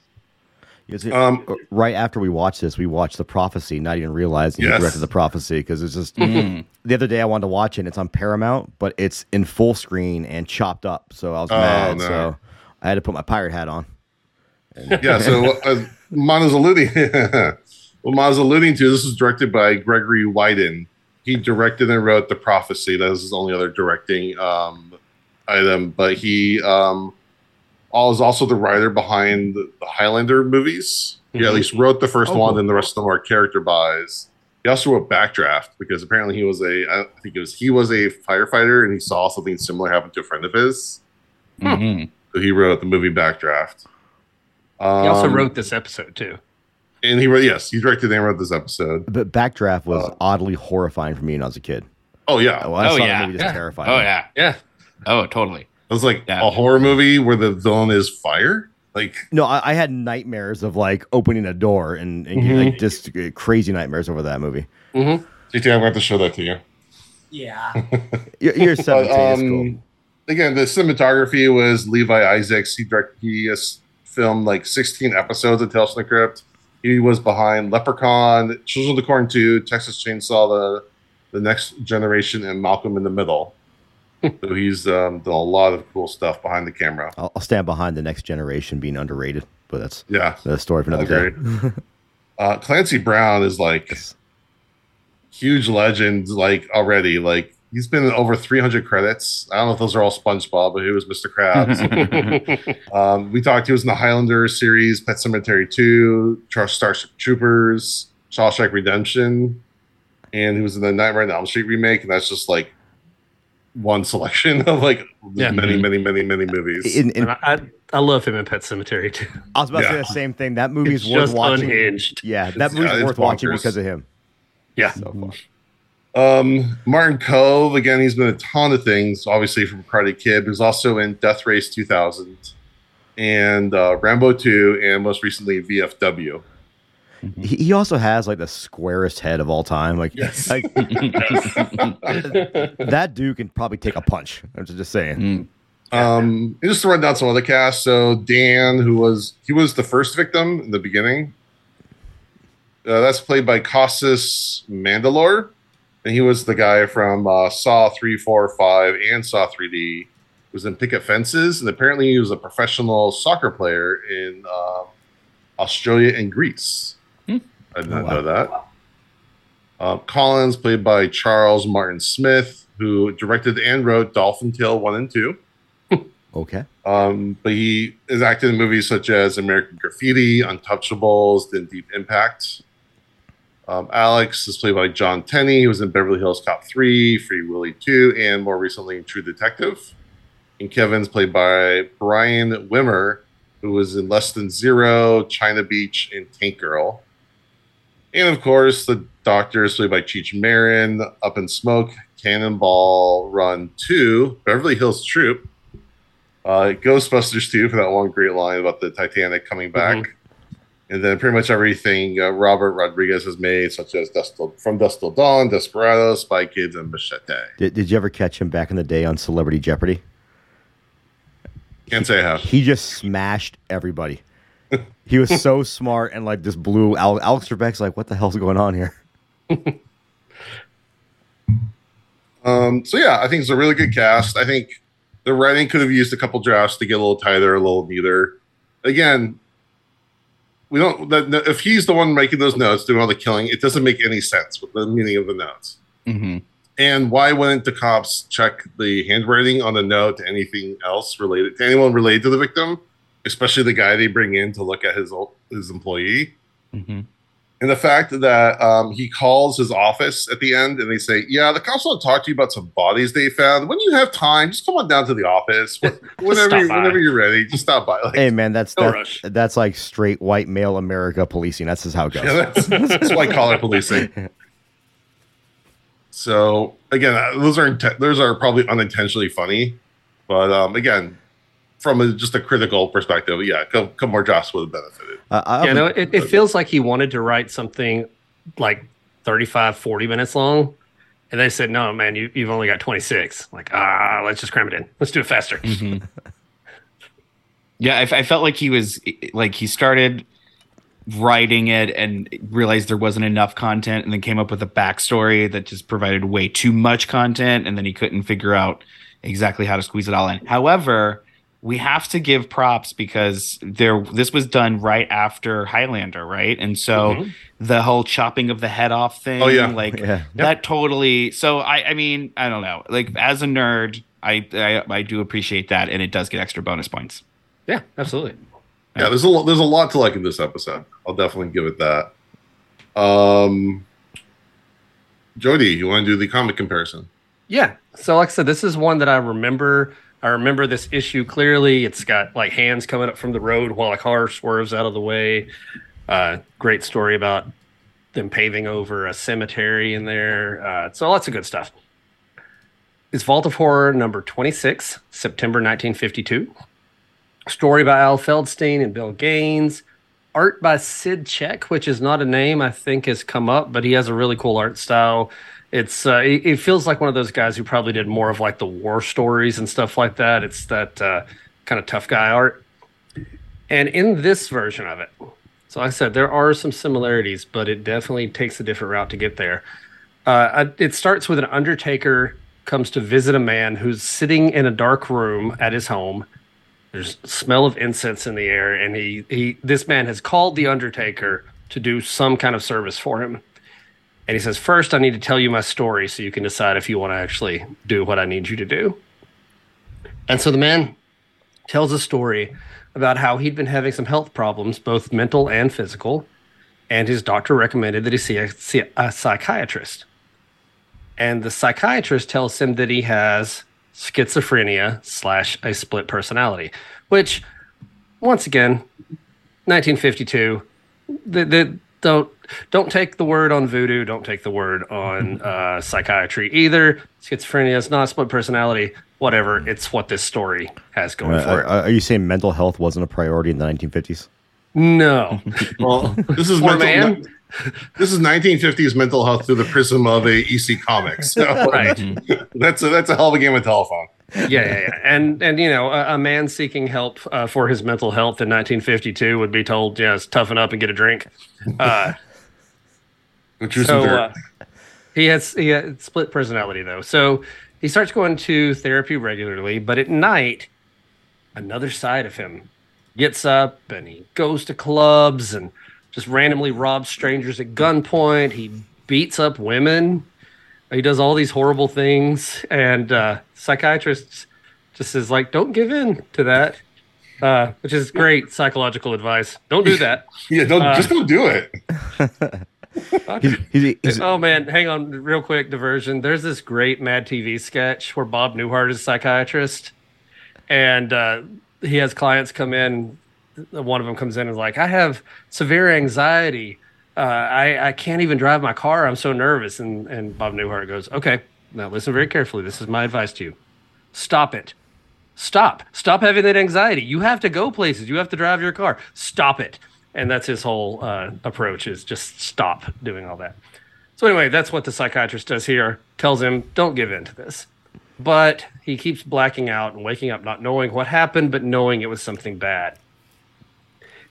You see, Um, right after we watched this, we watched the prophecy, not even realizing Yes. he directed the prophecy because it's just Mhm. the other day I wanted to watch it. and It's on Paramount, but it's in full screen and chopped up, so I was Oh, mad. no. So I had to put my pirate hat on. Yeah, so uh, Mana's alluding, what Mana's alluding to, this was directed by Gregory Widen. He directed and wrote The Prophecy. That was his only other directing um, item, but he um, is also the writer behind the Highlander movies. He at Mhm. least wrote the first Oh, one, cool. and the rest of them are character buys. He also wrote Backdraft because apparently he was a, I think it was he was a firefighter, and he saw something similar happen to a friend of his. Mhm. So he wrote the movie Backdraft. He also Um, wrote this episode too. and he wrote yes, he directed and wrote this episode. But Backdraft was Uh, oddly horrifying for me when I was a kid. Oh yeah, When I Oh, saw yeah. the movie, just Yeah. terrified. Oh yeah. Yeah. Oh totally. it was like Yeah. a horror movie where the villain is fire. Like No, I, I had nightmares of like opening a door and, and Mm-hmm. Mhm. like just uh, crazy nightmares over that movie. Mm-hmm. JT, I'm going to show that to you. Yeah. You're, you're 17. But, it's cool. um, Again, the cinematography was Levie Isaacks. He directed, he has filmed like 16 episodes of Tales from the Crypt. He was behind Leprechaun, Children of the Corn 2, Texas Chainsaw, the the Next Generation, and Malcolm in the Middle. so he's um, done a lot of cool stuff behind the camera. I'll, I'll stand behind the next generation being underrated, but that's Yeah, the story for another day. Uh, Clancy Brown is like huge legend, like already. Like he's been in over 300 credits. I don't know if those are all SpongeBob, but he was Mr. Krabs. um, we talked. He was in the Highlander series, Pet Sematary 2, Char- Starship Troopers, Shawshank Redemption, and he was in the Nightmare on Elm Street remake. And that's just like one selection of like Yeah. many, many, many, many movies. In, in, And I, I, I love him in Pet Sematary too. I was about to say the same thing. That movie's It's worth just watching. unhinged. Yeah, that It's- movie's yeah, it's worth watching because of him. Yeah. So far. Um, Martin Kove again. He's been a ton of things. Obviously from Karate Kid. He was also in Death Race 2000 and uh, Rambo 2, and most recently VFW. He, he also has like the squarest head of all time. Like, Yes. like that dude can probably take a punch. I'm just saying. Mm. Um, and just to run down some other cast. So Dan, who was he was the first victim in the beginning. Uh, that's played by Costas Mandylor, and he was the guy from uh, Saw three, four, five, and Saw 3D. He was in Picket Fences, and apparently he was a professional soccer player in uh, Australia and Greece. Hmm. I did not Oh, wow. know that. Uh, Collins, played by Charles Martin Smith, who directed and wrote Dolphin Tale 1 and 2. Okay. Um, but he has acted in movies such as American Graffiti, Untouchables, then Deep Impact. Um, Alex is played by John Tenney. He was in Beverly Hills Cop 3, Free Willy 2, and more recently in True Detective. And Kevin's played by Brian Wimmer, who was in Less Than Zero, China Beach, and Tank Girl. And of course, the Doctor is played by Cheech Marin, Up in Smoke, Cannonball Run 2, Beverly Hills Troop, uh, Ghostbusters 2 for that one great line about the Titanic coming back. Mm-hmm. And then pretty much everything uh, Robert Rodriguez has made, such as Dusk Till, From Dusk Till Dawn, Desperado, Spy Kids, and Machete. Did, did you ever catch him back in the day on Celebrity Jeopardy? Can't say how. He just smashed everybody. he was so smart and like just blew Alex Trebek's like, what the hell's going on here? um, so yeah, I think it's a really good cast. I think the writing could have used a couple drafts to get a little tighter, a little neater. Again, we don't. That, if he's the one making those notes, doing all the killing, it doesn't make any sense with the meaning of the notes. Mm-hmm. And why wouldn't the cops check the handwriting on the note to anything else related to anyone related to the victim, especially the guy they bring in to look at his his employee? Mm-hmm. And the fact that um, he calls his office at the end and they say, Yeah, the cops want to talk to you about some bodies they found. When you have time, just come on down to the office. Whenever, you, whenever you're ready, just stop by. Like, hey, man, that's that's, that's like straight white male America policing. That's just how it goes. Yeah, that's, that's white collar policing. So again, uh, those are those are probably unintentionally funny, but um, again, from a, just a critical perspective, yeah, come, come more Joss would have benefited. Uh, yeah, no, it, it feels like he wanted to write something like 35, 40 minutes long. And they said, no, man, you, you've only got 26. Like, ah, let's just cram it in. Let's do it faster. Mm-hmm. yeah, I, I felt like he was like, he started writing it and realized there wasn't enough content and then came up with a backstory that just provided way too much content. And then he couldn't figure out exactly how to squeeze it all in. However, we have to give props because there this was done right after Highlander, right? And so mm-hmm. the whole chopping of the head off thing, oh, yeah. like yeah. that yep. totally. So I, I mean, I don't know. Like as a nerd, I, I, I do appreciate that, and it does get extra bonus points. Yeah, absolutely. Yeah, there's a lot, there's a lot to like in this episode. I'll definitely give it that. Um, Jody, you want to do the comic comparison? Yeah. So, like I said, this is one that I remember I remember this issue clearly. It's got like hands coming up from the road while a car swerves out of the way. Uh, great story about them paving over a cemetery in there. Uh, so lots of good stuff. It's Vault of Horror number 26, September 1952. Story by Al Feldstein and Bill Gaines. Art by Sid Check, which is not a name I think has come up, but he has a really cool art style it's uh, it, it, feels like one of those guys who probably did more of like the war stories and stuff like that. It's that uh, kind of tough guy art. And in this version of it, so like I said, there are some similarities, but it definitely takes a different route to get there. Uh, it starts with an undertaker comes to visit a man who's sitting in a dark room at his home. There's smell of incense in the air, and he he this man has called the undertaker to do some kind of service for him and he says, First, I need to tell you my story so you can decide if you want to actually do what I need you to do. And so the man tells a story about how he'd been having some health problems, both mental and physical. And his doctor recommended that he see a, see a psychiatrist. And the psychiatrist tells him that he has schizophrenia slash a split personality, which, once again, 1952, the, the, don't don't take the word on voodoo. Don't take the word on uh, psychiatry either. Schizophrenia is not a split personality. Whatever. It's what this story has going uh, for it. Are, are you saying mental health wasn't a priority in the 1950s? No. well, this is mental, man. This is 1950s mental health through the prism of a EC comics. So right. that's a, that's a hell of a game of telephone. Yeah, yeah, yeah, and and you know, a, a man seeking help uh, for his mental health in 1952 would be told, "Yes, toughen up and get a drink." Uh, so uh, he has he had split personality though, so he starts going to therapy regularly, but at night, another side of him gets up and he goes to clubs and just randomly robs strangers at gunpoint. He beats up women he does all these horrible things, and uh, psychiatrists just says like, "Don't give in to that," uh, which is great psychological advice. Don't do that. yeah, don't uh, just don't do it. he's, he's, he's, oh man, hang on, real quick diversion. There's this great Mad TV sketch where Bob Newhart is a psychiatrist, and uh, he has clients come in. One of them comes in and is like, "I have severe anxiety." Uh, I I can't even drive my car. I'm so nervous." And and Bob Newhart goes, "Okay, now listen very carefully. This is my advice to you. Stop it. Stop. Stop having that anxiety. You have to go places. You have to drive your car. Stop it." And that's his whole uh, approach: is just stop doing all that. So anyway, that's what the psychiatrist does here. Tells him, "Don't give in to this." But he keeps blacking out and waking up, not knowing what happened, but knowing it was something bad.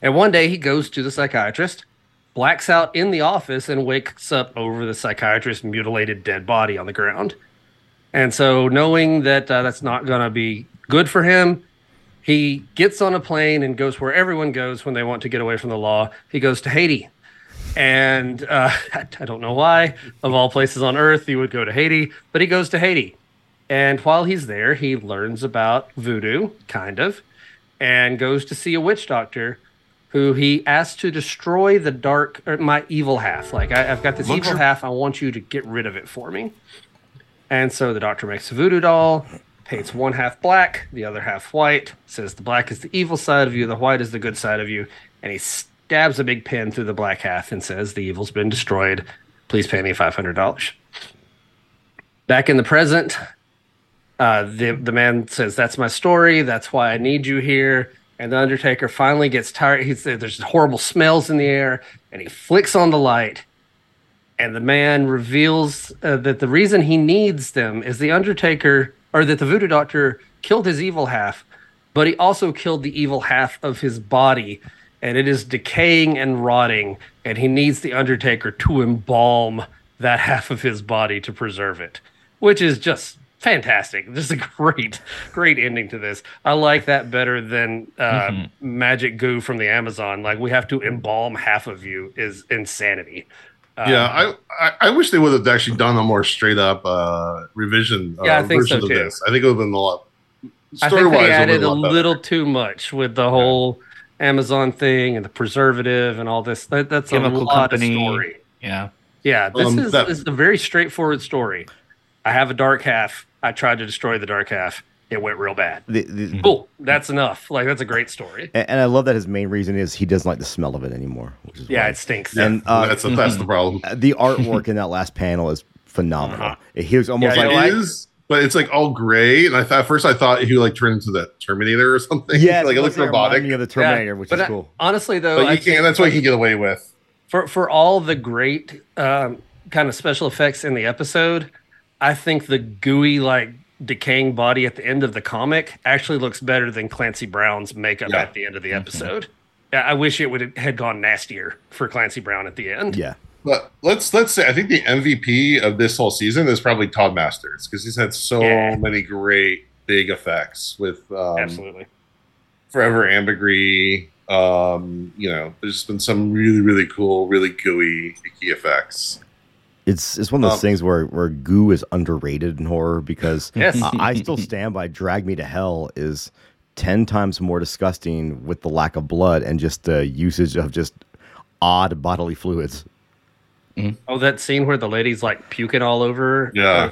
And one day he goes to the psychiatrist, blacks out in the office, and wakes up over the psychiatrist's mutilated dead body on the ground. And so, knowing that uh, that's not going to be good for him, he gets on a plane and goes where everyone goes when they want to get away from the law. He goes to Haiti. And uh, I don't know why, of all places on earth, he would go to Haiti, but he goes to Haiti. And while he's there, he learns about voodoo, kind of, and goes to see a witch doctor who he asks to destroy the dark or my evil half. Like I, have got this evil half, I want you to get rid of it for me. And so the doctor makes a voodoo doll, paints one half black, the other half white, says the black is the evil side of you, the white is the good side of you, and he stabs a big pin through the black half and says the evil's been destroyed. Please pay me five hundred dollars. Back in the present, uh, the the man says, "That's my story. That's why I need you here." And the Undertaker finally gets tired. He's there's horrible smells in the air, and he flicks on the light. And the man reveals uh, that the reason he needs them is the Undertaker, or that the Voodoo Doctor killed his evil half, but he also killed the evil half of his body, and it is decaying and rotting. And he needs the Undertaker to embalm that half of his body to preserve it, which is just fantastic. This is a great, great ending to this. I like that better than uh, mm-hmm. magic goo from the Amazon. Like we have to embalm half of you is insanity. yeah, um, I, I, I wish they would have actually done a more straight up uh, revision. Uh, yeah, I think so too. This. I think it would have been a lot. I think they added a, a little too much with the whole yeah. Amazon thing and the preservative and all this. That, that's Chemical a lot company. of story. Yeah, yeah. This um, is that, this is a very straightforward story. I have a dark half. I tried to destroy the dark half. It went real bad. The, the, cool. That's enough. Like that's a great story. And, and, I love that his main reason is he doesn't like the smell of it anymore. yeah, it stinks. And uh, that's, a, that's the problem. The artwork in that last panel is phenomenal. Uh-huh. He was almost yeah, like it is, but it's like all gray. And I thought at first I thought he like turned into the Terminator or something. Yeah, like it looks robotic. of the Terminator, yeah, which is I, cool. Honestly, though, but you can. That's what you can get away with. For for all the great um, kind of special effects in the episode, I think the gooey like decaying body at the end of the comic actually looks better than Clancy Brown's makeup yeah. at the end of the mm-hmm. episode. Mm-hmm. I wish it would have gone nastier for Clancy Brown at the end. Yeah. But let's let's say I think the MVP of this whole season is probably Todd Masters because he's had so yeah. many great big effects with um, absolutely Forever Ambergris. Um, you know, there's been some really really cool, really gooey key effects it's it's one of those um, things where where goo is underrated in horror because yes. I, I still stand by Drag Me to Hell is ten times more disgusting with the lack of blood and just the usage of just odd bodily fluids. Mm-hmm. Oh, that scene where the lady's like puking all over. Yeah.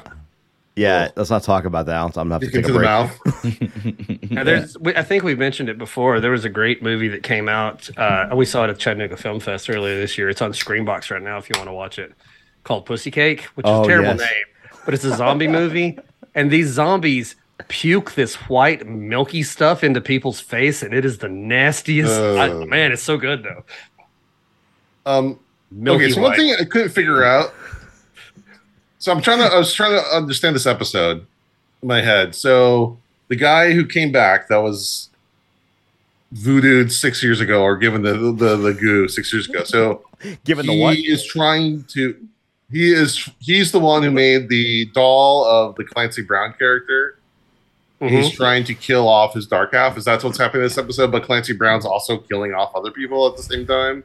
Yeah, let's not talk about that. I'm gonna have to take a break. The mouth. there's, I think we mentioned it before. There was a great movie that came out. Uh, we saw it at Chattanooga Film Fest earlier this year. It's on Screambox right now if you want to watch it called Pussy Cake, which is oh, a terrible yes. name, but it's a zombie movie. And these zombies puke this white milky stuff into people's face, and it is the nastiest. Uh, I, man, it's so good though. Um. Milky okay, so white. one thing I couldn't figure out. So I'm trying to. I was trying to understand this episode in my head. So the guy who came back that was voodooed six years ago, or given the the, the goo six years ago. So given the what is trying to he is he's the one who made the doll of the Clancy Brown character. Mm-hmm. He's trying to kill off his dark half. Is that what's happening this episode? But Clancy Brown's also killing off other people at the same time.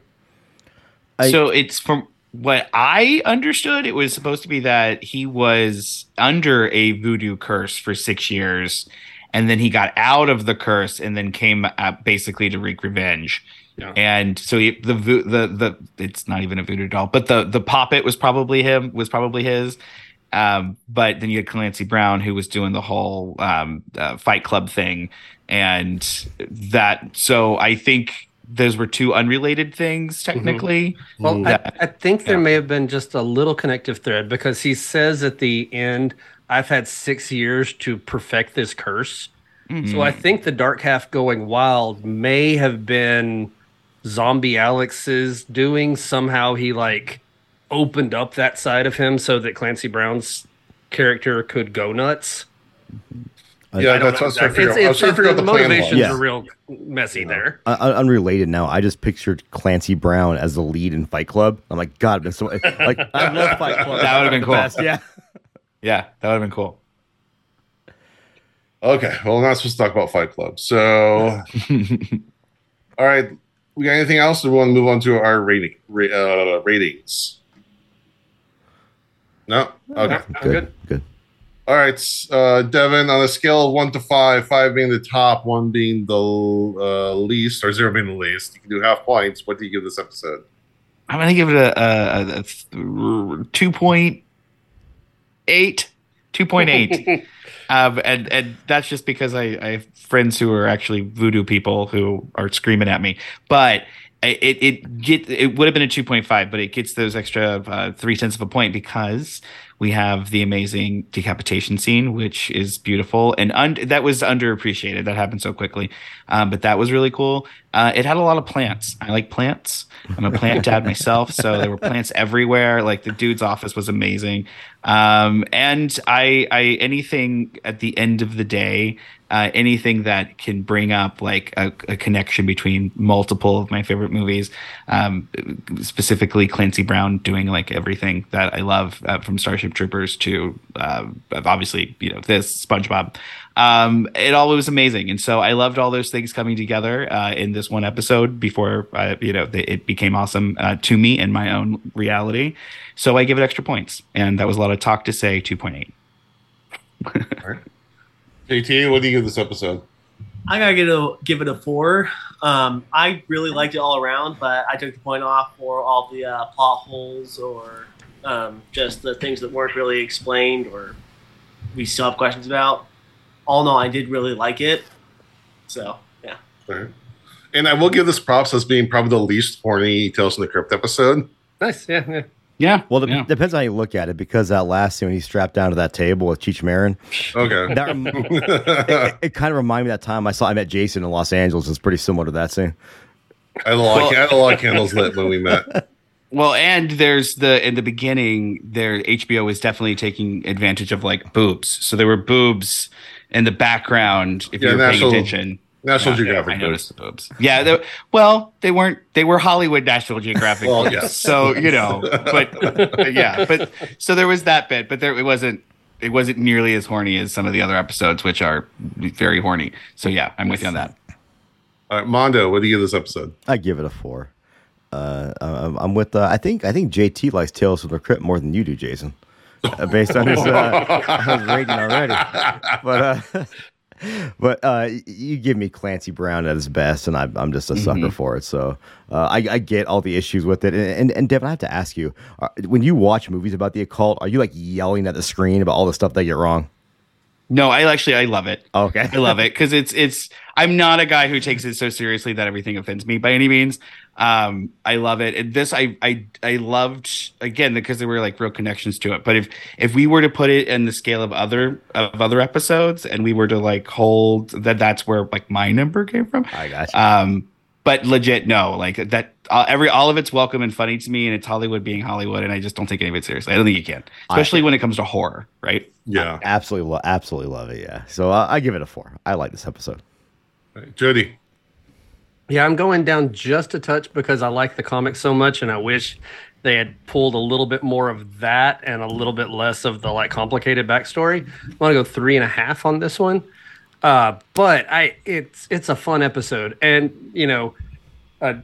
I, so it's from what I understood, it was supposed to be that he was under a voodoo curse for six years, and then he got out of the curse and then came basically to wreak revenge. Yeah. And so he, the the the it's not even a voodoo doll, but the the poppet was probably him was probably his. Um, but then you had Clancy Brown who was doing the whole um, uh, Fight Club thing, and that. So I think those were two unrelated things technically. Well, Mm. I, I think there Yeah. may have been just a little connective thread because he says at the end, I've had six years to perfect this curse. So I think the dark half going wild may have been zombie Alex's doing. Somehow he like opened up that side of him so that Clancy Brown's character could go nuts. Mm-hmm. Yeah, I don't that's know what I was trying to exactly. figure out. I was trying to figure out the the plan motivations Yeah. are real messy there. Un- un- unrelated now. I just pictured Clancy Brown as the lead in Fight Club. I'm like, God, man, so like I love Fight Club. That would've been cool. best, Yeah. Yeah, that would have been cool. Okay, well, we're not supposed to talk about Fight Club. So, all right, we got anything else? Or we want to move on to our rating ra- uh, ratings? No. Okay. I'm Good. good. Good. All right, uh, Devin. On a scale of one to five, five being the top, one being the uh, least, or zero being the least, you can do half points. What do you give this episode? I'm gonna give it a, a, a th- two point eight. 2.8 um, and and that's just because I, I have friends who are actually voodoo people who are screaming at me. But it it get it would have been a 2.5 but it gets those extra uh, three tenths of a point because we have the amazing decapitation scene which is beautiful and un- that was underappreciated. That happened so quickly. Um, but that was really cool uh, it had a lot of plants. I like plants. I'm a plant dad myself so there were plants everywhere. Like the dude's office was amazing. Um, and I, I anything at the end of the day, uh, anything that can bring up like a, a connection between multiple of my favorite movies, um, specifically Clancy Brown doing like everything that I love uh, from Starship Troopers to uh, obviously you know this SpongeBob. Um, it all was amazing, and so I loved all those things coming together uh, in this one episode before uh, you know they, it became awesome uh, to me in my own reality. So I give it extra points, and that was a lot of talk to say. Two point eight. JT, what do you give this episode? I gotta get a give it a four. Um, I really liked it all around, but I took the point off for all the uh, plot holes or um, just the things that weren't really explained or we still have questions about. All in all, I did really like it. So yeah, All right. And I will give this props as being probably the least horny Tales from the Crypt episode. Nice. Yeah. Yeah. Yeah. Well, it yeah. depends on how you look at it because that last scene when he's strapped down to that table with Cheech Marin, Okay. that it, it kind of reminded me of that time I saw I met Jason in Los Angeles. It's pretty similar to that scene. I had a lot, Well- I had a lot of candles lit when we met. Well, and there's the in the beginning, there HBO was definitely taking advantage of like boobs. So there were boobs in the background if Yeah, you're National- paying attention. National Yeah, Geographic. I noticed the boobs. Yeah, they, well, they weren't. They were Hollywood National Geographic. Well, boobs. yes. So you know, but, but yeah, but so there was that bit, but there it wasn't. It wasn't nearly as horny as some of the other episodes, which are very horny. So yeah, I'm with you on that. All right, Mondo, what do you give this episode? I give it a four. Uh, I'm, I'm with. Uh, I think I think JT likes Tales from the Crypt more than you do, Jason, uh, based on his, uh, his rating already. But uh, but uh, you give me Clancy Brown at his best, and I, I'm just a sucker for it. So uh, I, I get all the issues with it. And, and and Devin, I have to ask you, uh, when you watch movies about the occult, are you like yelling at the screen about all the stuff they get wrong? No, I actually I love it. Okay, I love it because it's it's. I'm not a guy who takes it so seriously that everything offends me by any means. Um, I love it. And this I I I loved again because there were like real connections to it. But if if we were to put it in the scale of other of other episodes and we were to like hold that that's where like my number came from. I got you. Um, but legit no, like that. Uh, every all of it's welcome and funny to me, and it's Hollywood being Hollywood, and I just don't take any of it seriously. I don't think you can, especially when it comes to horror, right? Yeah. absolutely, lo- absolutely love it. Yeah, so uh, I give it a four. I like this episode. All right, Jody. Yeah, I'm going down just a touch because I like the comic so much, and I wish they had pulled a little bit more of that and a little bit less of the like complicated backstory. I want to go three and a half on this one, uh, but I it's it's a fun episode, and you know, uh,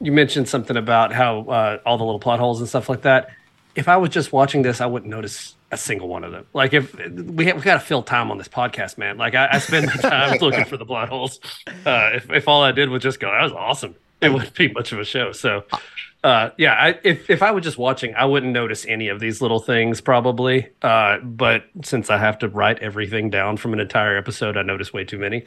you mentioned something about how uh, all the little plot holes and stuff like that. If I was just watching this, I wouldn't notice a single one of them. Like if we have, we got to fill time on this podcast, man. Like I, I spend my time looking for the plot holes. Uh, if if all I did was just go, that was awesome, it wouldn't be much of a show. So, uh, yeah, I, if if I was just watching, I wouldn't notice any of these little things probably. Uh, but since I have to write everything down from an entire episode, I notice way too many.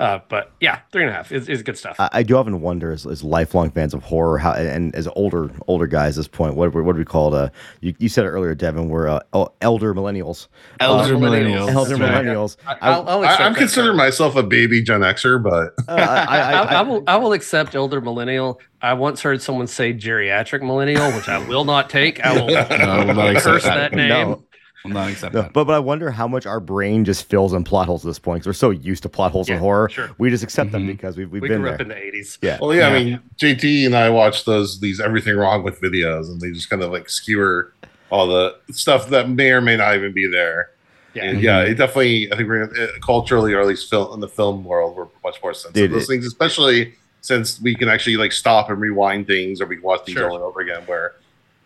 Uh, but yeah, three and a half is, is good stuff. I, I do often wonder, as, as lifelong fans of horror, how and as older older guys at this point, what what do we call it? Uh, you, you said it earlier, Devin. We're uh, oh, elder millennials. Elder Uh, millennials. Elder right. millennials. I, I- I'll, I'll I, accept I'm considering term. myself a baby Gen Xer, but Uh, I, I, I, I, I will. I will accept elder millennial. I once heard someone say geriatric millennial, which I will not take. I will No, I will not curse that. that name. No. I'm not accept No, that. but but I wonder how much our brain just fills in plot holes at this point because we're so used to plot holes in horror. sure. We just accept them Mhm. because we've, we've We been grew there. up in the '80s. yeah. well, yeah, I mean, JT and I watch those these everything wrong with videos, and they just kind of like skewer all the stuff that may or may not even be there. Yeah. And yeah, it definitely. I think we're uh, culturally, or at least film in the film world, we're much more sensitive to those it- things, especially since we can actually like stop and rewind things, or we can watch things Sure. over and over again. Where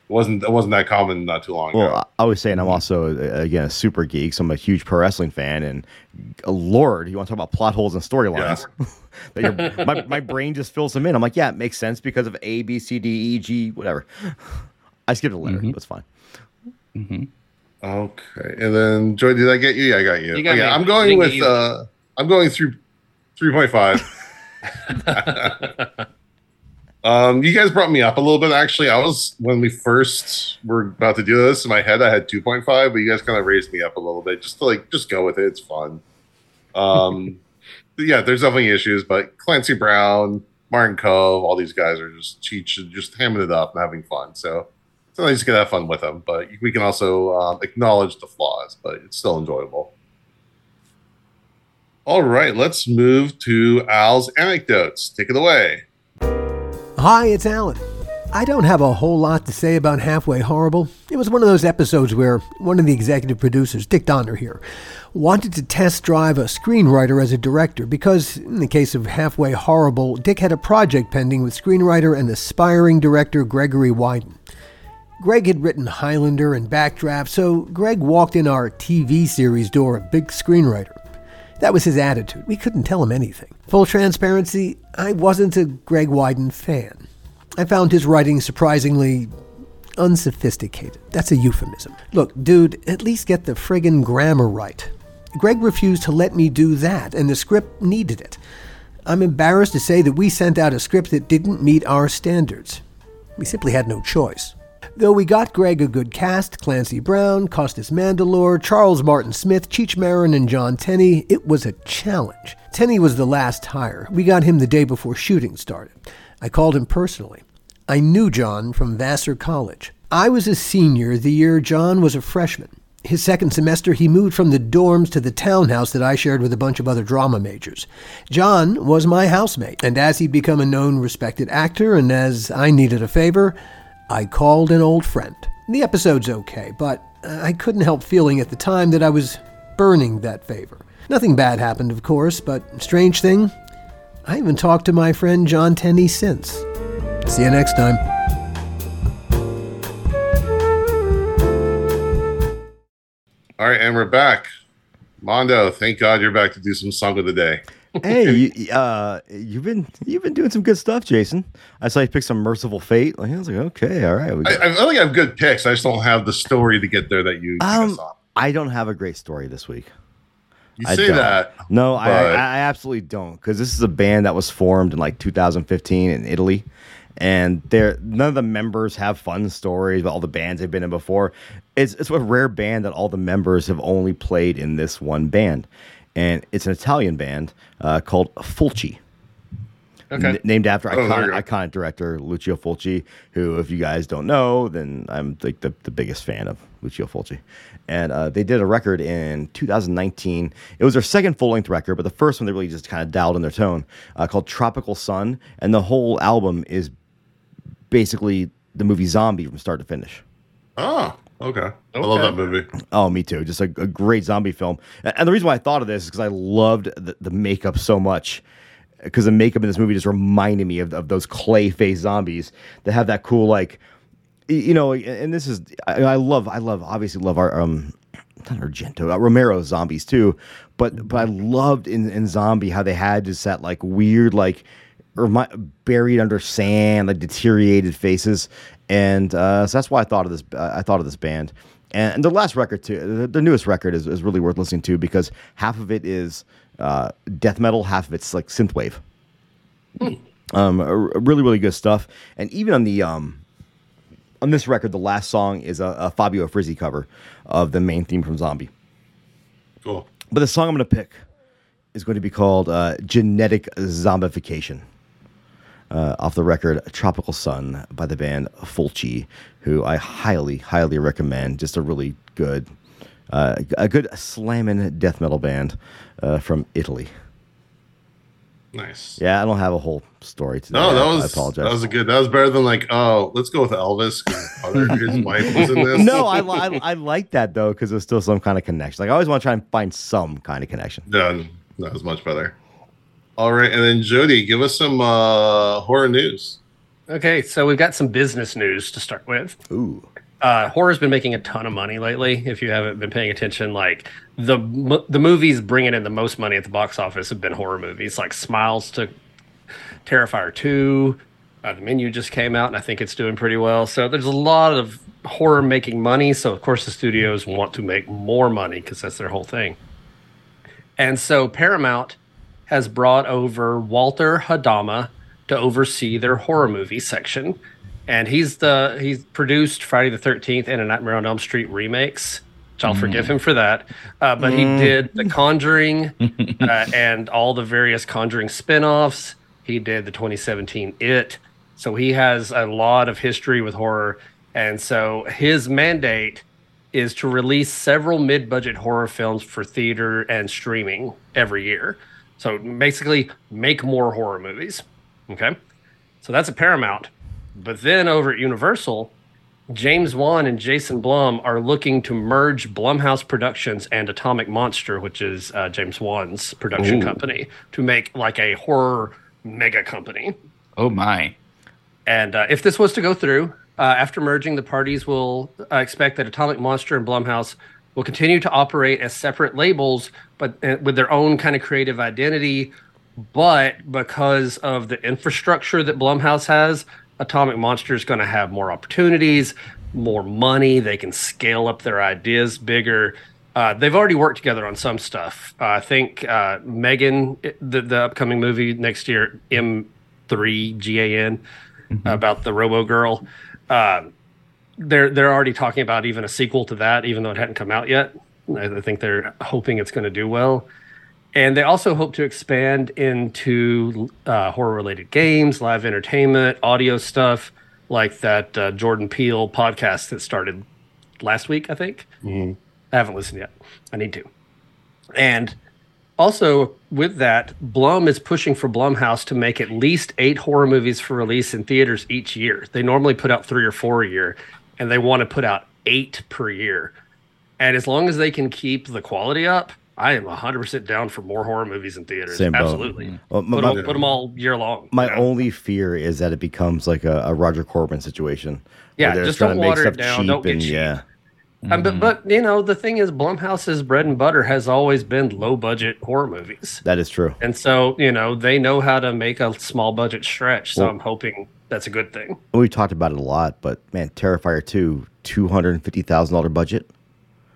it wasn't it wasn't that common not too long ago. Well, I always say, and I'm also uh, again a super geek. So I'm a huge pro wrestling fan, and uh, Lord, you want to talk about plot holes and storylines? that your, my my brain just fills them in. I'm like, yeah, it makes sense because of A, B, C, D, E, G, whatever. I skipped a letter. Mhm. That's fine. hmm Okay, and then Joy, did I get you? Yeah, I got you. You got Okay, me. I'm going with. uh I'm going through three point five. um, you guys brought me up a little bit. Actually, I was when we first were about to do this in my head. I had two point five, but you guys kind of raised me up a little bit, just to like just go with it. It's fun. Um, yeah, there's definitely issues, but Clancy Brown, Martin Kove, all these guys are just cheats, just hamming it up and having fun. So you just can have fun with them, but we can also um, acknowledge the flaws, but it's still enjoyable. All right, let's move to Al's anecdotes. Take it away. Hi, it's Alan. I don't have a whole lot to say about Halfway Horrible. It was one of those episodes where one of the executive producers, Dick Donner here, wanted to test drive a screenwriter as a director because, in the case of Halfway Horrible, Dick had a project pending with screenwriter and aspiring director Gregory Widen. Greg had written Highlander and Backdraft, so Greg walked in our TV series door a big screenwriter. That was his attitude. We couldn't tell him anything. Full transparency, I wasn't a Greg Widen fan. I found his writing surprisingly unsophisticated. That's a euphemism. Look, dude, at least get the friggin' grammar right. Greg refused to let me do that, and the script needed it. I'm embarrassed to say that we sent out a script that didn't meet our standards. We simply had no choice. Though we got Greg a good cast Clancy Brown, Costas Mandylor, Charles Martin Smith, Cheech Marin, and John Tenney it was a challenge. Tenney was the last hire. We got him the day before shooting started. I called him personally. I knew John from Vassar College. I was a senior the year John was a freshman. His second semester, he moved from the dorms to the townhouse that I shared with a bunch of other drama majors. John was my housemate, and as he'd become a known, respected actor, and as I needed a favor, I called an old friend. The episode's okay, but uh, I couldn't help feeling at the time that I was burning that favor. Nothing bad happened, of course, but strange thing, I haven't talked to my friend John Tenney since. See you next time. All right, and we're back. Mondo, thank God you're back to do some song of the day. Hey, you, uh, you've been you've been doing some good stuff, Jason. I saw you pick some Mercyful Fate. Like, I was like, okay, all right. I, I like I have good picks. I just don't have the story to get there that you, Um. I don't have a great story this week. You I say don't. that. No, I, I, I absolutely don't because this is a band that was formed in like 2015 in Italy, and they're none of the members have fun stories about all the bands they've been in before. It's it's a rare band that all the members have only played in this one band, and it's an Italian band uh, called Fulci. Okay. N- named after Oh, iconic, iconic director Lucio Fulci, who, if you guys don't know, then I'm like the, the biggest fan of Lucio Fulci. And uh, they did a record in 2019. It was their second full length record, but the first one they really just kind of dialed in their tone uh, called Tropical Sun. And the whole album is basically the movie Zombie from start to finish. Oh, okay. I love that movie. Oh, me too. Just a, a great zombie film. And the reason why I thought of this is because I loved the, the makeup so much. Because the makeup in this movie just reminded me of, of those clay face zombies that have that cool like, you know. And this is I, I love I love obviously love our um not Argento uh, Romero zombies too, but but I loved in in Zombie how they had just that like weird like remi- buried under sand like deteriorated faces, and uh, so that's why I thought of this. Uh, I thought of this band. and, and the last record too, the, the newest record is, is really worth listening to because half of it is uh, death metal, half of it's like synthwave. Hmm. Um, really, really good stuff. And even on the um, on this record, the last song is a, a Fabio Frizzi cover of the main theme from Zombie. Cool. But the song I'm going to pick is going to be called uh, Genetic Zombification. Uh, off the record, Tropical Sun by the band Fulci, who I highly, highly recommend. Just a really good, uh, a good slamming death metal band uh, from Italy. Nice. Yeah, I don't have a whole story today. No, that was I apologize. That was a good. That was better than like, oh, let's go with Elvis. His wife was in this. No, I I, I like that though because there's still some kind of connection. Like I always want to try and find some kind of connection. No, that was much better. All right, and then Jody, give us some uh, horror news. Okay, so we've got some business news to start with. Ooh. Uh, horror's been making a ton of money lately. If you haven't been paying attention, like the the movies bringing in the most money at the box office have been horror movies. Like Smiles took Terrifier 2. Uh, the menu just came out, and I think it's doing pretty well. So there's a lot of horror making money. So, of course, the studios want to make more money because that's their whole thing. And so Paramount has brought over Walter Hamada to oversee their horror movie section. And he's the he's produced Friday the 13th and a Nightmare on Elm Street remakes which I'll mm. forgive him for that. Uh, but mm. he did The Conjuring uh, and all the various Conjuring spin-offs. He did the 2017 It. So he has a lot of history with horror. And so his mandate is to release several mid budget horror films for theater and streaming every year. So basically, make more horror movies. Okay. So that's a Paramount. But then over at Universal, James Wan and Jason Blum are looking to merge Blumhouse Productions and Atomic Monster, which is uh, James Wan's production Ooh. company, to make like a horror mega company. Oh my! And uh, if this was to go through, uh, after merging, the parties will uh, expect that Atomic Monster and Blumhouse will continue to operate as separate labels, but uh, with their own kind of creative identity. But because of the infrastructure that Blumhouse has, Atomic Monster is going to have more opportunities, more money. They can scale up their ideas bigger. Uh, they've already worked together on some stuff. Uh, I think uh, Megan, the, the upcoming movie next year, M3 GAN, mm-hmm. about the Robo Girl. They're they're already talking about even a sequel to that, even though it hadn't come out yet. I think they're hoping it's going to do well. And they also hope to expand into uh, horror related games, live entertainment, audio stuff like that uh, Jordan Peele podcast that started last week, I think. Mm-hmm. I haven't listened yet. I need to. And also with that, Blum is pushing for Blumhouse to make at least eight horror movies for release in theaters each year. They normally put out three or four a year, and they want to put out eight per year. And as long as they can keep the quality up, I am 100% down for more horror movies in theaters. Same Absolutely. Mm-hmm. Well, my, put, them, put, them, all year long. My only fear is that it becomes like a, a Roger Corman situation. Yeah, just don't water it down. Don't get cheap. Yeah. Um, but, but you know the thing is blumhouse's bread and butter has always been low budget horror movies that is true and so you know they know how to make a small budget stretch so well, i'm hoping that's a good thing we talked about it a lot but man terrifier 2 $250000 budget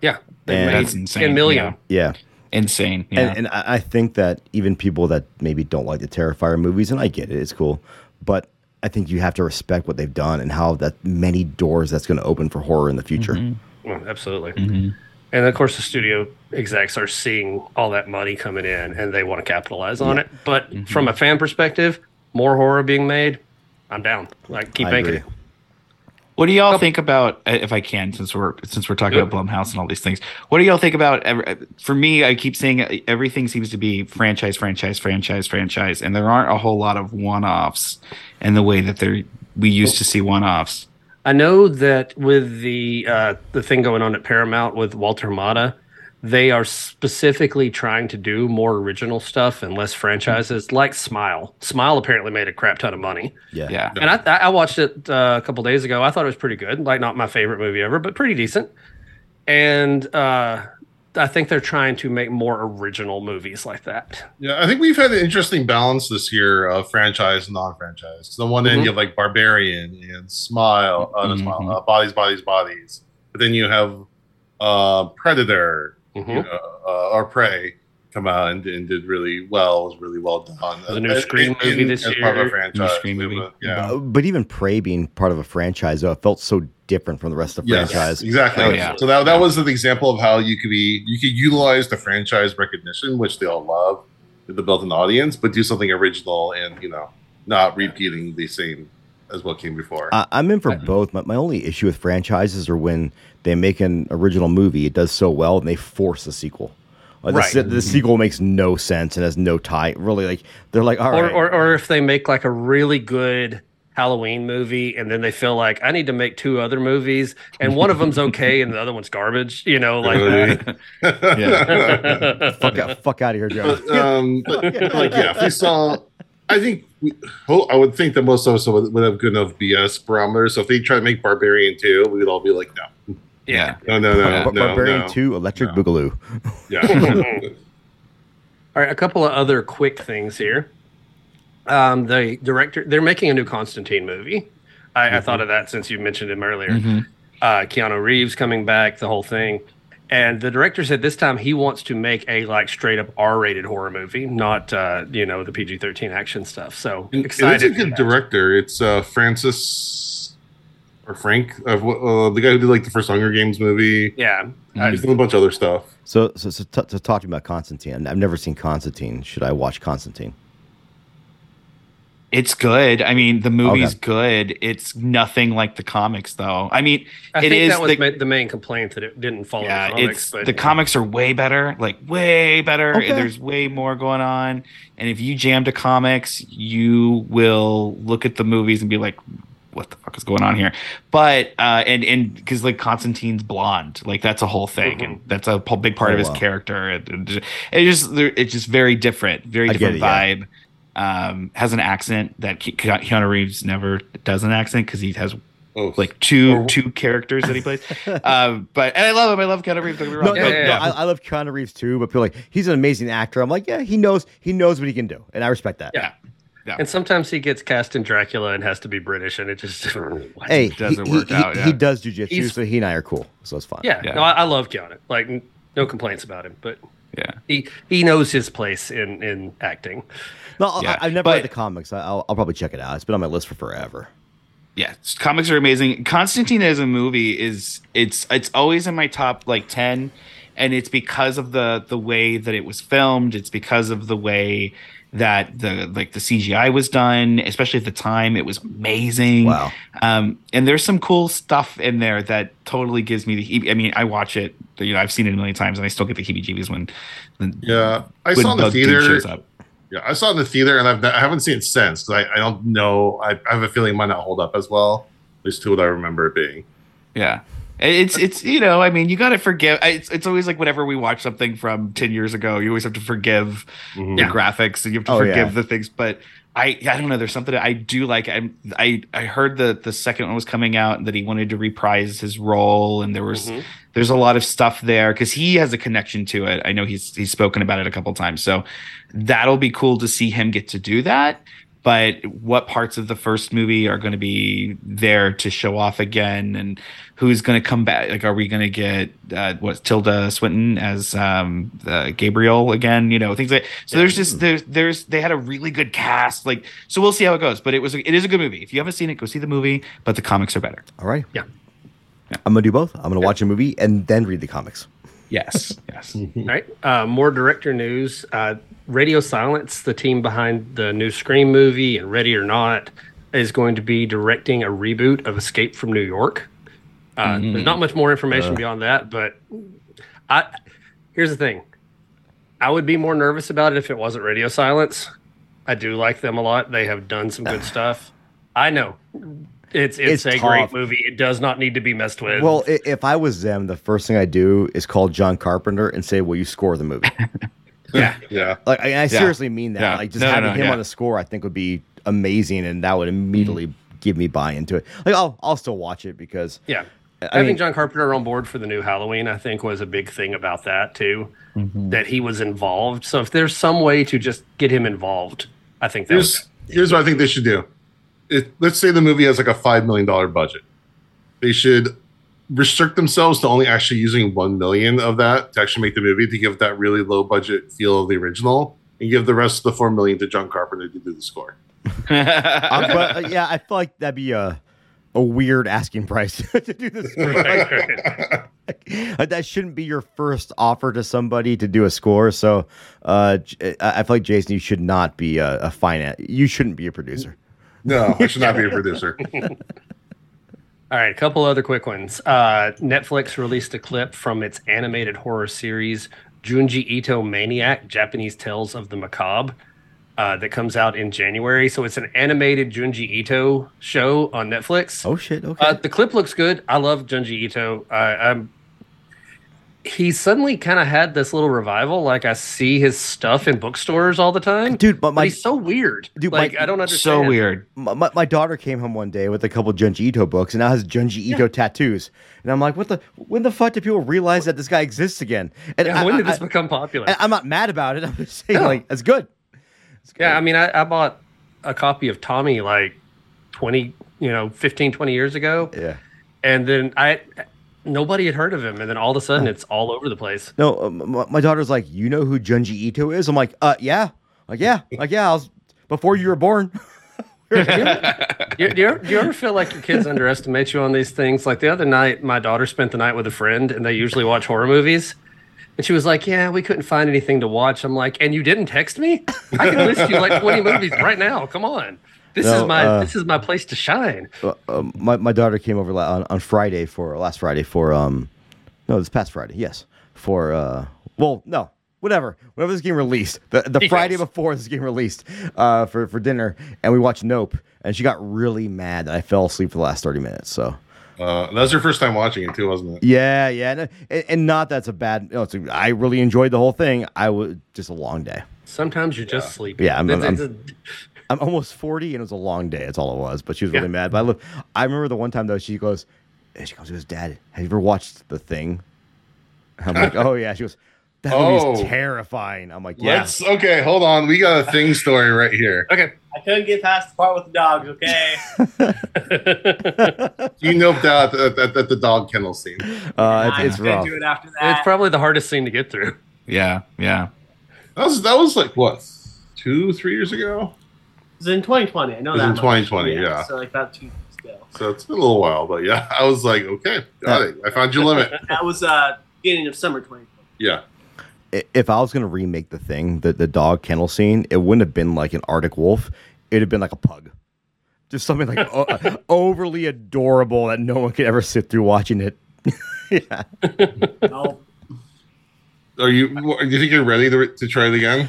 yeah and, that's insane million yeah. yeah insane yeah. and, and i think that even people that maybe don't like the terrifier movies and i get it it's cool but i think you have to respect what they've done and how that many doors that's going to open for horror in the future mm-hmm. Well, absolutely. Mm-hmm. And of course, the studio execs are seeing all that money coming in and they want to capitalize on yeah. it. But mm-hmm. from a fan perspective, more horror being made, I'm down. Like keep I making agree. it. What do y'all think about, uh, if I can, since we're since we're talking about Blumhouse and all these things? What do y'all think about? For me, I keep saying everything seems to be franchise, franchise, franchise, franchise, and there aren't a whole lot of one-offs in the way that they we used to see one-offs. I know that with the uh, the thing going on at Paramount with Walter Hamada, they are specifically trying to do more original stuff and less franchises, like Smile. Smile apparently made a crap ton of money. Yeah, yeah. And I, I watched it uh, a couple days ago. I thought it was pretty good. Like not my favorite movie ever, but pretty decent. And uh, I think they're trying to make more original movies like that. Yeah, I think we've had an interesting balance this year of franchise and non-franchise. The one end mm-hmm. you have like Barbarian and Smile, uh, mm-hmm. Smile, uh, Bodies, Bodies, Bodies. But then you have uh, Predator Mhm. you know, uh, or Prey come out and, and did really well. Was really well done. The new Scream in- movie this as part of year. a franchise. Scream movie. Yeah. Uh, but even Prey being part of a franchise, though, it felt so different from the rest of the Yes, franchise. exactly. Oh, yeah. So that, that was an example of how you could be you could utilize the franchise recognition, which they all love, to build an audience, but do something original and you know not repeating the same as what came before. I, I'm in for both. My, my only issue with franchises are when they make an original movie, it does so well, and they force a sequel. Like the Right. se- the, sequel makes no sense and has no tie. Really, like they're like, all or, right, or or if they make like a really good Halloween movie and then they feel like I need to make two other movies and one of them's okay and the other one's garbage, you know, like that. Yeah. fuck, out, fuck out of here, Joe. but, um, but, like yeah, if we saw, I think we, ho- I would think that most of us would, would have good enough BS barometer. So if they try to make Barbarian two, we'd all be like, no, yeah. no, no, no, Yeah. Bar- no, Barbarian no. 2, Electric No. Boogaloo. Yeah, All right, a couple of other quick things here. Um, the director, they're making a new Constantine movie. I, I thought of that since you mentioned him earlier. Mhm. Uh, Keanu Reeves coming back, the whole thing. And the director said this time he wants to make a like straight up R rated horror movie, not uh, you know the PG thirteen action stuff. So it excited. is a good director. It's uh, Francis or Frank, uh, uh, the guy who did like the first Hunger Games movie. Yeah, He's done a bunch of other stuff. So, so, so, t- so talk to me about Constantine. I've never seen Constantine. Should I watch Constantine? It's good. I mean, the movie's Okay. good. It's nothing like the comics, though. I mean, I it think is that was the, the main complaint that it didn't follow yeah. the comics. it's but the comics are way better, like way better. Okay. There's way more going on, and if you jam to comics, you will look at the movies and be like, "What the fuck is going on here?" But uh, and and because like Constantine's blonde, like that's a whole thing, and that's a big part Oh, of his wow. character. It, it just it just it's just very different, very different it, yeah. vibe. Um, has an accent that Ke- Ke- Keanu Reeves never does an accent because he has like two Or- two characters that he plays. um, but and I love him. I love Keanu Reeves. Don't get me wrong. No, Yeah, no, yeah, no, yeah. I, I love Keanu Reeves too, but people are like he's an amazing actor. I'm like, yeah, he knows he knows what he can do, and I respect that. Yeah. And sometimes he gets cast in Dracula and has to be British, and it just? Hey, doesn't he, work he, out, he, yeah. he does jujitsu, He's- so he and I are cool, so it's fine. yeah, Yeah. No, I, I love Keanu. Like no complaints about him, but yeah. he he knows his place in in acting. No, Yeah, I, I've never but- read the comics. I, I'll, I'll probably check it out. It's been on my list for forever. yeah, comics are amazing. Constantine as a movie is it's it's always in my top like ten, and it's because of the the way that it was filmed. It's because of the way that the like the CGI was done, especially at the time. It was amazing. Wow. Um, and there's some cool stuff in there that totally gives me the. heeb- I mean, I watch it. You know, I've seen it a million times, and I still get the heebie-jeebies when. when yeah, I when saw it in the theater. shows up. Yeah, I saw it in the theater, and I've, I haven't seen it since because I, I don't know. I, I have a feeling it might not hold up as well. At least to what I remember it being. Yeah. It's it's you know I mean you got to forgive it's it's always like whenever we watch something from 10 years ago you always have to forgive Mhm. the graphics and you have to Oh, forgive yeah. the things but I I don't know there's something I do like I I I heard that the second one was coming out and that he wanted to reprise his role and there was Mhm. there's a lot of stuff there because he has a connection to it I know he's he's spoken about it a couple times so that'll be cool to see him get to do that but what parts of the first movie are going to be there to show off again and who's going to come back like are we going to get uh, what tilda swinton as um uh, gabriel again you know things like so there's just there's there's they had a really good cast like so we'll see how it goes but it was it is a good movie if you haven't seen it go see the movie but the comics are better All right. Yeah. I'm gonna do both. I'm gonna watch a movie and then read the comics. Yes yes All right. Uh, more director news. Uh, Radio Silence, the team behind the new Scream movie and Ready or Not, is going to be directing a reboot of Escape from New York. Uh, There's not much more information beyond that, but I here's the thing. I would be more nervous about it if it wasn't Radio Silence. I do like them a lot. They have done some good stuff. I know. It's it's, It's a tough. great movie. It does not need to be messed with. Well, if I was them, the first thing I do is call John Carpenter and say, "Will you score the movie?" yeah. Yeah, like, I, I seriously mean that. Yeah. Like, just No, no, having no, him yeah. on the score, I think would be amazing, and that would immediately give me buy into it. Like, I'll I'll still watch it because Yeah. I Having mean- John Carpenter on board for the new Halloween, I think, was a big thing about that too. Mm-hmm. That he was involved. So if there's some way to just get him involved, I think that here's was here's what I think they should do. It, let's say the movie has like a five million dollar budget. They should restrict themselves to only actually using one million of that to actually make the movie to give that really low budget feel of the original, and give the rest of the four million to John Carpenter to do the score. Um, but uh, yeah, I feel like that'd be a a weird asking price to do this. Like, that shouldn't be your first offer to somebody to do a score. So uh, J- I I feel like Jason, you should not be a, a finance. You shouldn't be a producer. No, I should not be a producer. All right, a couple other quick ones. Uh, Netflix released a clip from its animated horror series Junji Ito Maniac: Japanese Tales of the Macabre uh, that comes out in January. So it's an animated Junji Ito show on Netflix. Oh shit! Okay. Uh, the clip looks good. I love Junji Ito. I, I'm. He suddenly kind of had this little revival. Like I see his stuff in bookstores all the time, Dude, but But my he's so weird. Dude, like my- I don't understand. so weird. my, my, my daughter came home one day with a couple Junji Ito books and now has Junji Ito tattoos. And I'm like, what the? When the fuck do people realize that this guy exists again? And Yeah, I, when did I- this become popular? I, I'm not mad about it. I'm just saying, No. like, it's good. It's good. Yeah, I mean, I, I bought a copy of Tomie like 20, you know, 15, 20 years ago. yeah. And then I, nobody had heard of him. And then all of a sudden it's all over the place. No, um, my, my daughter's like, you know who Junji Ito is? I'm like, uh, yeah, like, yeah, like, yeah. I was before you were born. Do you, do, you ever, do you ever feel like your kids underestimate you on these things? Like the other night, my daughter spent the night with a friend and they usually watch horror movies. And she was like, Yeah, we couldn't find anything to watch. I'm like, And you didn't text me? I can list you like 20 movies right now. Come on. This No, is my uh, this is my place to shine. Uh, um, my my daughter came over la- on, on Friday for last Friday for um, no, this past Friday, yes, for uh, well, no, whatever, whenever this game released, the the Yes. Friday before this game released, uh, for for dinner, and we watched Nope, and she got really mad that I fell asleep for the last thirty minutes. So Uh, that was your first time watching it too, wasn't it? yeah, yeah, and, and, and not that's a bad. No, it's a, I really enjoyed the whole thing. I was just a long day. Sometimes you're just sleepy. Yeah, I'm- It's- I'm- it's- I'm almost 40 and it was a long day. That's all it was. But she was really Yeah. mad. But I look, I remember the one time though, she goes, and she goes, she goes, Dad, have you ever watched The Thing? I'm like, oh yeah. She goes, that movie is Oh. terrifying. I'm like, yeah. Let's okay, hold on. We got a thing story right here. okay. I couldn't get past the part with the dogs. Okay. You noped out at, at, at the dog kennel scene. Uh, it's, it's rough. do it after that. it's probably the hardest scene to get through. Yeah, yeah. That was that was like what two, three years ago. It was in 2020. I know It was that. in much. 2020, yeah. So like about two years ago. So it's been a little while, but yeah, I was like, okay, got it. I found your limit. That was uh beginning of summer 2020. Yeah. If I was gonna remake the thing, the the dog kennel scene, it wouldn't have been like an Arctic wolf. It'd have been like a pug, just something like o- overly adorable that no one could ever sit through watching it. yeah. No. Are you? Do you think you're ready to, to try it again?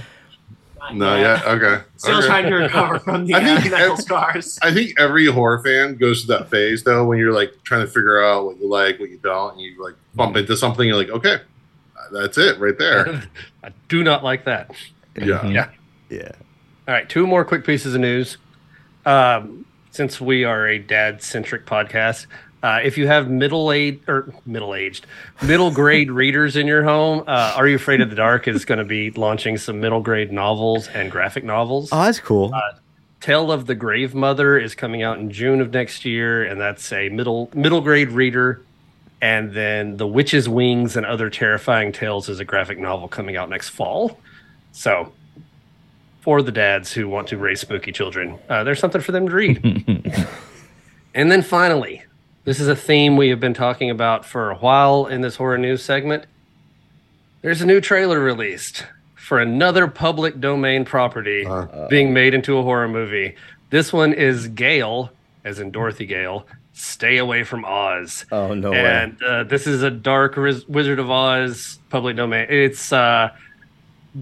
Not No, yet. yeah. Okay. Still okay. trying to recover from the I think uh, scars. I think every horror fan goes through that phase though, when you're like trying to figure out what you like, what you don't, and you like bump into something. You're like, okay, that's it right there. I do not like that. Yeah. Yeah. Yeah. All right, two more quick pieces of news. Um, since we are a dad-centric podcast, uh, if you have middle-aged or middle-aged, middle-grade readers in your home, uh, Are You Afraid of the Dark is going to be launching some middle-grade novels and graphic novels. Oh, that's cool. Tale of the Grave Mother is coming out in June of next year, and that's a middle middle grade reader. And then The Witch's Wings and Other Terrifying Tales is a graphic novel coming out next fall. So, for the dads who want to raise spooky children, uh, there's something for them to read. and then finally, this is a theme we have been talking about for a while in this horror news segment. There's a new trailer released for another public domain property Uh, being made into a horror movie. This one is Gale, as in Dorothy Gale. Stay away from Oz. oh no way. and uh, this is a dark Riz- Wizard of Oz public domain. It's uh,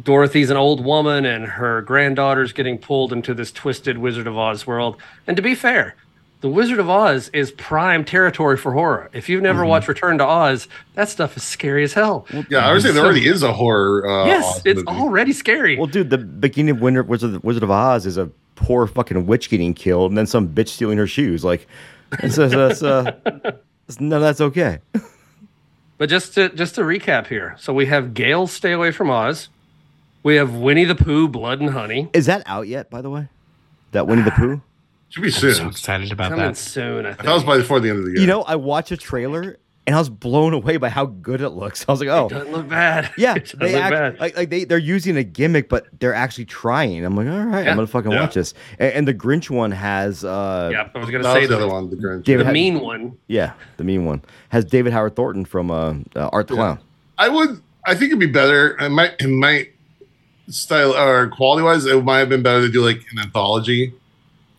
Dorothy's an old woman, and her granddaughter's getting pulled into this twisted Wizard of Oz world. And to be fair, the Wizard of Oz is prime territory for horror. If you've never watched Return to Oz, that stuff is scary as hell. Yeah, I would say there already is a horror. Uh, yes, Oz it's movie. already scary. Well, dude, the beginning of Winter Wizard, Wizard of Oz is a poor fucking witch getting killed, and then some bitch stealing her shoes. Like, it's, it's, it's, uh, it's, none that's okay. But just to just to recap here, so we have Gale Stay Away from Oz. We have Winnie the Pooh Blood and Honey. Is that out yet? By the way, that Winnie the Pooh. Should be I'm so soon. excited about Coming that. soon, I I thought it was by before the end of the year. You know, I watched a trailer and I was blown away by how good it looks. I was like, oh, it Doesn't look bad. yeah, it they look act, bad. like, like they they're using a gimmick, but they're actually trying. I'm like, all right, Yeah. I'm gonna fucking Yeah. watch this. And, and the Grinch one has uh, yeah, I was gonna That say was the the, other one, the Grinch. David the had- mean one. yeah, the mean one has David Howard Thornton from uh, uh, Art the Yeah. Clown. I would. I think it'd be better. It might. It might style or quality wise, it might have been better to do like an anthology.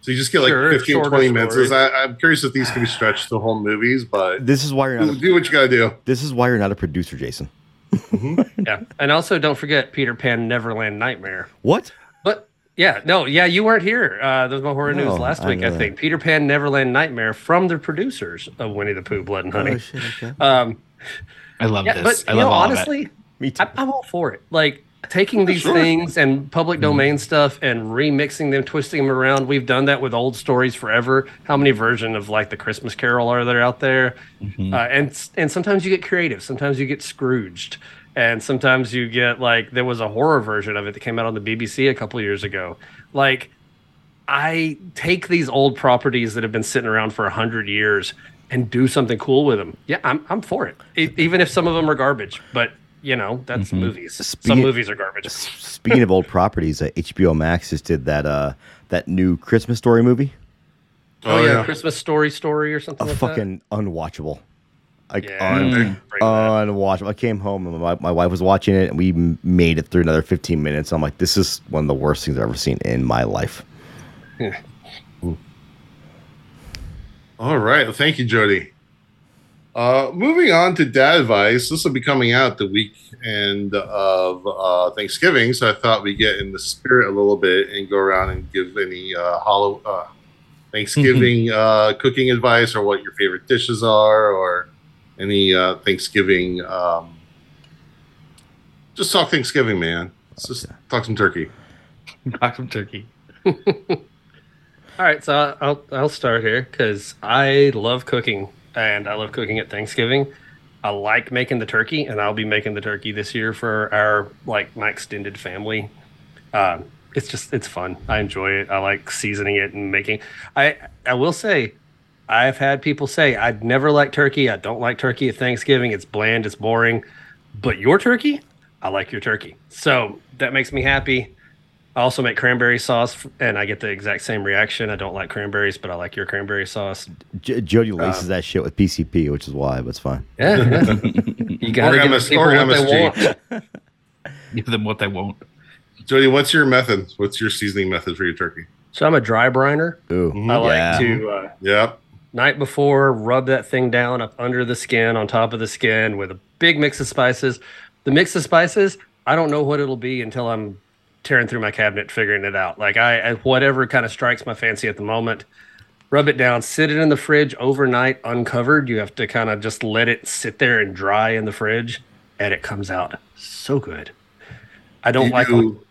So you just get like Sure, 15, shorter 20 minutes. I, I'm curious if these can be stretched to whole movies, but This is why you're do, not. A, do what you got to do. this is why you're not a producer, Jason. Yeah, and also don't forget Peter Pan Neverland Nightmare. What? But yeah, no, yeah, you weren't here. Uh, there was my horror No, news last I week, know I that. think. Peter Pan Neverland Nightmare from the producers of Winnie the Pooh, Blood and Honey. Oh shit! Okay. Um, I love yeah, this. but I you love know, all of it. honestly, Me too. I, I'm all for it. Like taking these sure. things and Mm-hmm. public domain stuff and remixing them, twisting them around. We've done that with old stories forever. How many version of like the Christmas Carol are there out there? Mhm. Uh, and and sometimes you get creative. Sometimes you get Scrooged, and sometimes you get like there was a horror version of it that came out on the BBC a couple years ago. Like I take these old properties that have been sitting around for a hundred years and do something cool with them. Yeah, I'm I'm for it. E- even if some of them are garbage, but you know that's Mhm. movies. Some movies are garbage. Speaking of old properties, uh, HBO Max just did that uh, that new Christmas story movie. Oh, yeah, Christmas Story story or A something. like fucking unwatchable. Like. Yeah, un- bring- bring that. unwatchable. I came home and my, my wife was watching it, and we made it through another 15 minutes. I'm like, this is one of the worst things I've ever seen in my life. All right. Well, thank you, Jody. Uh, moving on to dad advice. This will be coming out the weekend of uh, Thanksgiving, so I thought we'd get in the spirit a little bit and go around and give any uh, hollow uh, Thanksgiving uh, cooking advice or what your favorite dishes are or any uh, Thanksgiving. Um, just talk Thanksgiving, man. Let's just talk some turkey. Talk some turkey. All right, so I'll I'll start here because I love cooking and I love cooking at Thanksgiving. I like making the turkey, and I'll be making the turkey this year for our like my extended family. Um, it's just it's fun. I enjoy it. I like seasoning it and making. I I will say, I've had people say I'd never like turkey. I don't like turkey at Thanksgiving. It's bland. It's boring. But your turkey, I like your turkey. So that makes me happy. I also make cranberry sauce, and I get the exact same reaction. I don't like cranberries, but I like your cranberry sauce. J- Jody laces that shit with PCP, which is why, but it's fine. Yeah, yeah. you gotta Or give MS people or what they MSG. want. Give them what they won't. Jody, what's your method? What's your seasoning method for your turkey? So I'm a dry briner. Ooh. I like Yeah. to uh, Yep. night before rub that thing down up under the skin, on top of the skin, with a big mix of spices. The mix of spices, I don't know what it'll be until I'm tearing through my cabinet figuring it out. Like I, I whatever kind of strikes my fancy at the moment. Rub it down, sit it in the fridge overnight uncovered. You have to kind of just let it sit there and dry in the fridge, and it comes out so good. I don't You like do-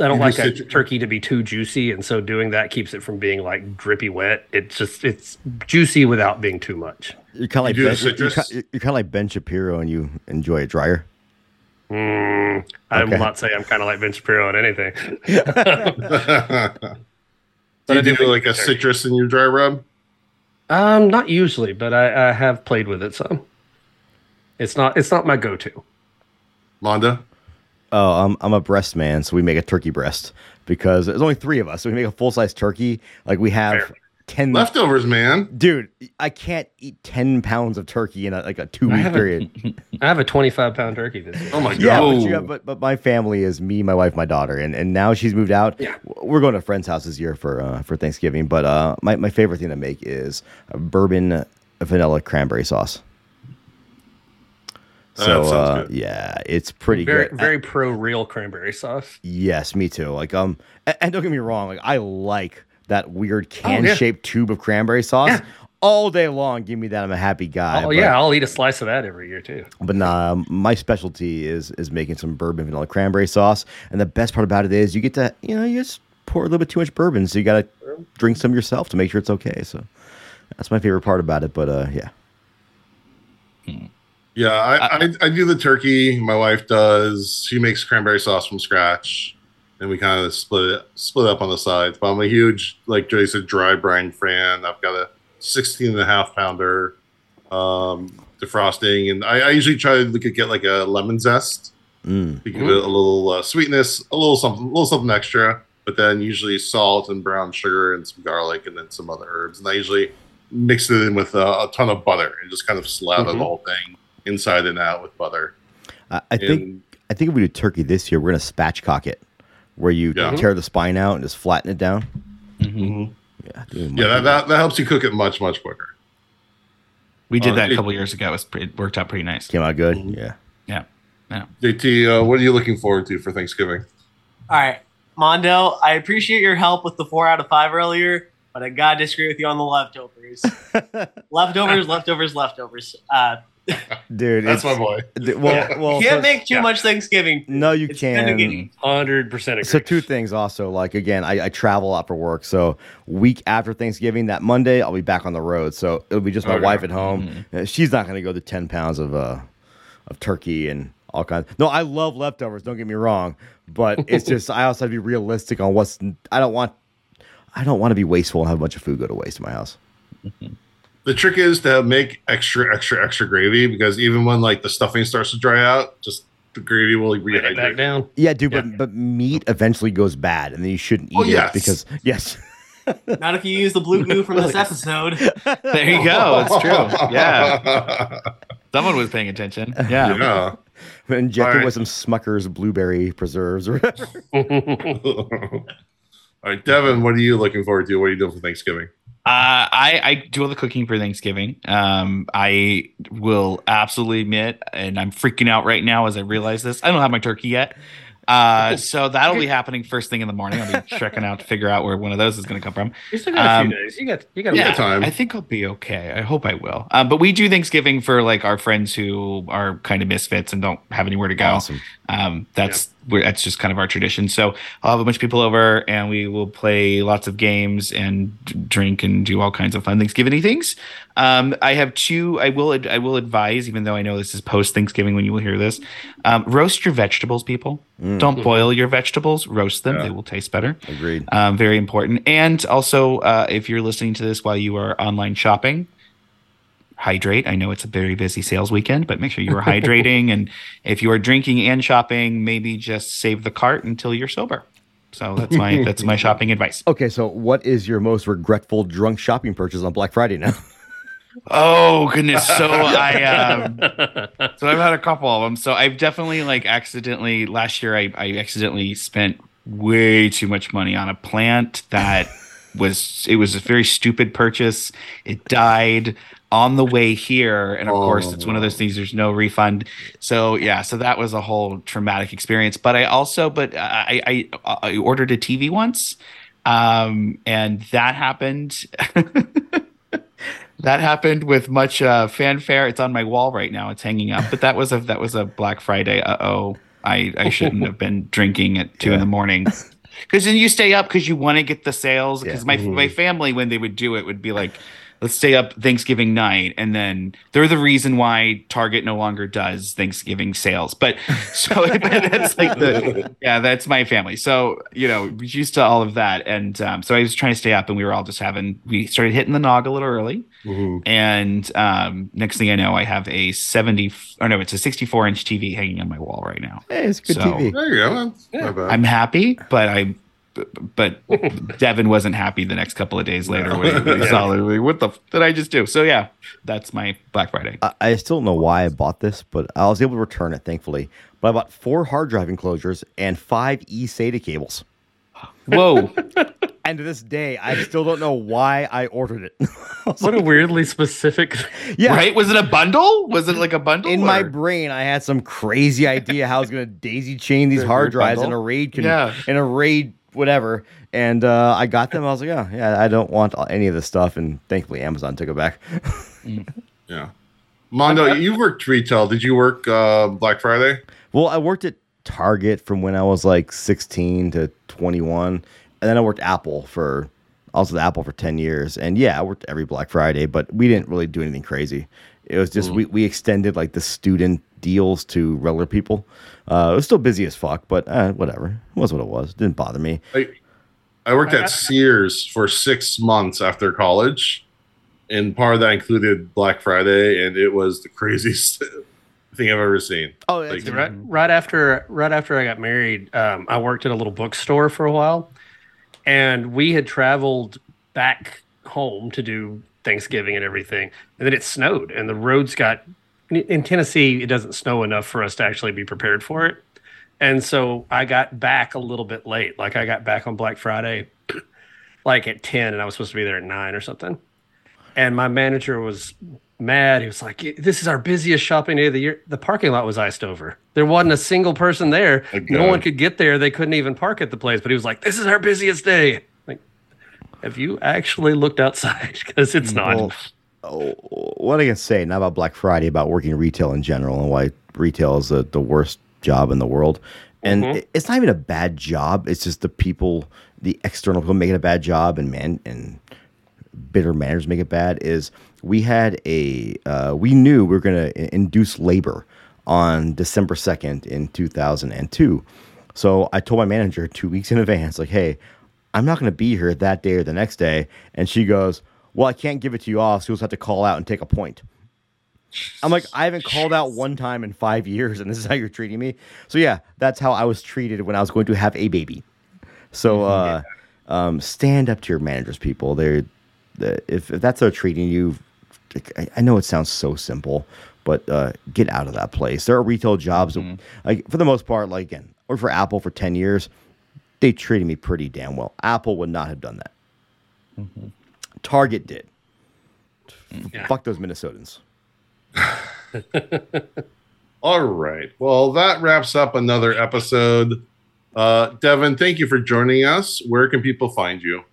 I don't like a citru- turkey to be too juicy, and so doing that keeps it from being like drippy wet. It's just it's juicy without being too much. You're kind of like do ben, the you're, citrus? ki- you're kind of like Ben Shapiro, and you enjoy it drier. Mm, I Okay. will not say I'm kind of like Ben Shapiro on anything. Do you do do like a turkey. citrus in your dry rub? Um, not usually, but I, I have played with it some. It's not it's not my go-to. Londa? Oh, I'm I'm a breast man, so we make a turkey breast because there's only three of us. So we make a full size turkey. Like we have Fair. Ten. Leftovers, man. Dude, I can't eat ten pounds of turkey in a, like a two week period. I have a 25 pound turkey this year. Oh my Yeah, god. but, you have, but but my family is me, my wife, my daughter, and, and now she's moved out. Yeah. we're going to a friend's house this year for uh, for Thanksgiving. But uh, my my favorite thing to make is a bourbon vanilla cranberry sauce. So sounds uh, good. yeah, it's pretty Very good. very pro real cranberry sauce. Yes, me too. Like um, and, and don't get me wrong, like I like that weird can yeah. shaped tube of cranberry sauce Yeah. all day long. Give me that. I'm a happy guy. Oh but, yeah, I'll eat a slice of that every year too. but nah, my specialty is is making some bourbon vanilla cranberry sauce. And the best part about it is you get to you know you just pour a little bit too much bourbon, so you got to drink some yourself to make sure it's okay. So that's my favorite part about it. But uh, yeah, Yeah, I, I, I do the turkey. My wife does. She makes cranberry sauce from scratch, and we kind of split it split up on the sides. But I'm a huge, like said, dry brine fan. I've got a 16 and a half pounder um, defrosting, and I, I usually try to get like a lemon zest Mm. to give it a little uh, sweetness, a little something, a little something extra. But then usually salt and brown sugar and some garlic and then some other herbs, and I usually mix it in with a, a ton of butter and just kind of slather Mhm. the whole thing inside and out with butter. I, I think I think if we do turkey this year, we're gonna spatchcock it, where you Yeah. tear the spine out and just flatten it down. Mhm. Yeah, dude, yeah, that, that that helps you cook it much much quicker. We did Uh, that a it- couple years ago. It, was it worked out pretty nice. came out good. Mhm. Yeah. Yeah. JT, uh, what are you looking forward to for Thanksgiving? All right, Mondo, I appreciate your help with the four out of five earlier, but I gotta disagree with you on the leftovers. leftovers, leftovers, leftovers. Uh, Dude, That's it's- my boy. d- Well, well, can't so- make too yeah. much Thanksgiving. No, you It's gonna can. Hundred percent. So two things also. Like again, I, I travel a lot for work. So week after Thanksgiving, that Monday, I'll be back on the road. So it'll be just my Okay. wife at home. Uh, She's not going to go to ten pounds of uh of turkey and all kinds. No, I love leftovers. Don't get me wrong, but it's just I also have to be realistic on what's. I don't want. I don't want to be wasteful and have a bunch of food go to waste in my house. The trick is to make extra, extra, extra gravy because even when like the stuffing starts to dry out, just the gravy will Bring it back rehydrate. down. Yeah, dude, Yeah. but but meat eventually goes bad, and then you shouldn't eat Oh, it because yes. Not if you use the blue goo from this episode. There you go. It's true. Yeah. Someone was paying attention. Yeah. yeah. Inject it with some Smucker's blueberry preserves or whatever. All right, Devin, what are you looking forward to? What are you doing for Thanksgiving? Uh, I, I do all the cooking for Thanksgiving. Um, I will absolutely admit, and I'm freaking out right now as I realize this. I don't have my turkey yet. Uh, so that'll be happening first thing in the morning. I'll be checking out to figure out where one of those is going to come from. You still got a Um, few days. You got you got Yeah. time. I think I'll be okay. I hope I will. Um, but we do Thanksgiving for like our friends who are kind of misfits and don't have anywhere to go. Awesome. Um, that's that's just kind of our tradition. So I'll have a bunch of people over, and we will play lots of games and drink and do all kinds of fun Thanksgiving things. Um, I have two. I will ad- I will advise, even though I know this is post Thanksgiving when you will hear this. Um, roast your vegetables, people. Mm, Don't boil your vegetables. Roast them; Yeah. they will taste better. agreed. Um, very important. And also, uh, if you're listening to this while you are online shopping, hydrate. I know it's a very busy sales weekend, but make sure you are hydrating. And if you are drinking and shopping, maybe just save the cart until you're sober. So that's my that's my shopping advice. Okay, so what is your most regretful drunk shopping purchase on Black Friday now? Oh goodness! So I um, so I've had a couple of them. So I've definitely like accidentally last year I I accidentally spent way too much money on a plant that was it was a very stupid purchase. It died on the way here, and of course it's one of those things. There's no refund. So yeah, so that was a whole traumatic experience. But I also but I I, I ordered a TV once, um, and that happened. that happened with much uh, fanfare. It's on my wall right now. It's hanging up. But that was a that was a Black Friday. Uh oh, I I shouldn't have been drinking at two in the morning. Because then you stay up because you want to get the sales. Because my my family when they would do it would be like, let's stay up Thanksgiving night, and then they're the reason why Target no longer does Thanksgiving sales. But so that's like the yeah, that's my family. So you know, we're used to all of that, and um, so I was trying to stay up, and we were all just having. We started hitting the nog a little early, Mhm. and um, next thing I know, I have a seventy or no, it's a sixty-four inch TV hanging on my wall right now. hey, it's good So- TV. There you go. That's not bad. I'm happy, but I. But Devin wasn't happy the next couple of days later when when he saw it. Like, What the f- did I just do? So yeah, that's my Black Friday. I, I still don't know why I bought this, but I was able to return it, thankfully. But I bought four hard drive enclosures and five eSATA cables. Whoa! And to this day, I still don't know why I ordered it. I was What a weirdly specific. yeah, Right? Was it a bundle? Was it like a bundle? in my brain, I had some crazy idea how I was going to daisy chain these hard drives in a. RAID, con- Yeah. in a RAID, whatever. And uh, I got them. I was like, oh, yeah, I don't want any of this stuff. And thankfully, Amazon took it back. yeah. Mondo, you worked retail. Did you work uh, Black Friday? Well, I worked at Target from when I was like 16 to 21. And then I worked Apple for, I was with Apple for 10 years. And yeah, I worked every Black Friday, but we didn't really do anything crazy. It was just, we, we extended like the student deals to regular people. Uh, it was still busy as fuck, but uh, whatever. It was what it was. didn't bother me. I, I worked at Sears for six months after college. and part of that included Black Friday, and it was the craziest thing I've ever seen. Oh, Like, right, right after right after I got married, um, I worked at a little bookstore for a while, and we had traveled back home to do Thanksgiving and everything, and then it snowed, and the roads got in Tennessee. It doesn't snow enough for us to actually be prepared for it, and so I got back a little bit late. Like I got back on Black Friday, like at ten, and I was supposed to be there at nine or something. And my manager was mad. He was like, "This is our busiest shopping day of the year." The parking lot was iced over. There wasn't a single person there. Oh, no one could get there. They couldn't even park at the place. But he was like, "This is our busiest day." Like, have you actually looked outside? Because it's not. Well, oh, what I can say, not about Black Friday, about working retail in general and why retail is the, the worst job in the world. And Mhm. it- it's not even a bad job. It's just the people, the external people make it a bad job and man and bitter manners make it bad is we had a uh, we knew we were going to induce labor on December 2nd in 2002. So I told my manager 2 weeks in advance like, "Hey, I'm not going to be here that day or the next day." And she goes, "Well, I can't give it to you off, so you'll just have to call out and take a point." I'm like, I haven't called out one time in five years, and this is how you're treating me. So yeah, that's how I was treated when I was going to have a baby. So uh, um, stand up to your managers, people. They're the, if, if that's how they're treating you, I, I know it sounds so simple, but uh, get out of that place. There are retail jobs, that, like for the most part, like again, or for Apple for ten years, they treated me pretty damn well. Apple would not have done that. Target did. Yeah. Fuck those Minnesotans. All right. Well, that wraps up another episode. Uh, Devin, thank you for joining us. Where can people find you?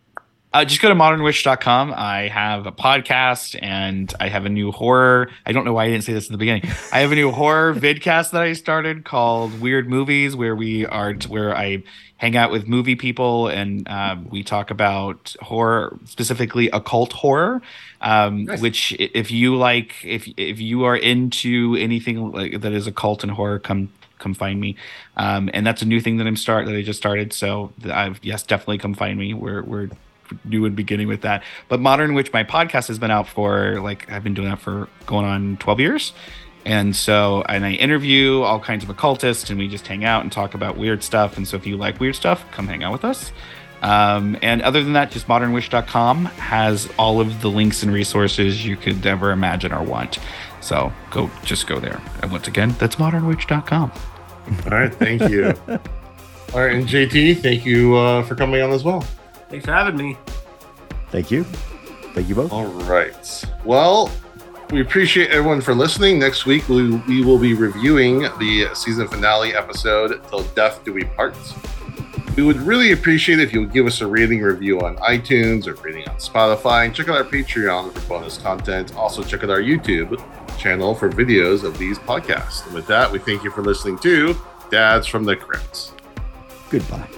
Uh, just go to modernwitch.com. I have a podcast and I have a new horror. I don't know why I didn't say this in the beginning. I have a new horror vidcast that I started called Weird Movies, where we are where I hang out with movie people and uh, we talk about horror, specifically occult horror. Um, Nice. Which, if you like, if if you are into anything like that is occult and horror, come come find me. Um, and that's a new thing that I'm start that I just started. So I've yes, definitely come find me. We're we're new and beginning with that. But Modern Witch, my podcast has been out for like I've been doing that for going on 12 years. And so, and I interview all kinds of occultists, and we just hang out and talk about weird stuff. And so, if you like weird stuff, come hang out with us. Um, and other than that, just modernwitch.com has all of the links and resources you could ever imagine or want. So go, just go there. And once again, that's modernwitch.com. All right. Thank you. All right. And JT, thank you uh, for coming on as well. Thanks for having me. Thank you. Thank you both. All right. Well, we appreciate everyone for listening. Next week, we, we will be reviewing the season finale episode, Till Death Do We Part. We would really appreciate if you would give us a rating review on iTunes or rating on Spotify. And check out our Patreon for bonus content. Also, check out our YouTube channel for videos of these podcasts. And with that, we thank you for listening to Dads from the Crypt. Goodbye.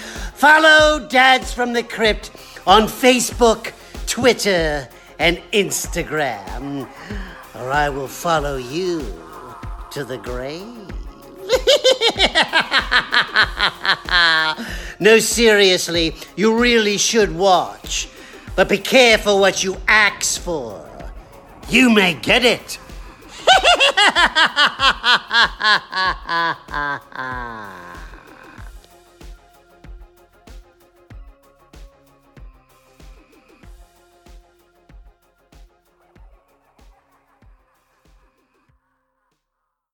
Follow Dads from the Crypt on Facebook, Twitter, and Instagram, or I will follow you to the grave. no, seriously, you really should watch. But be careful what you axe for. You may get it.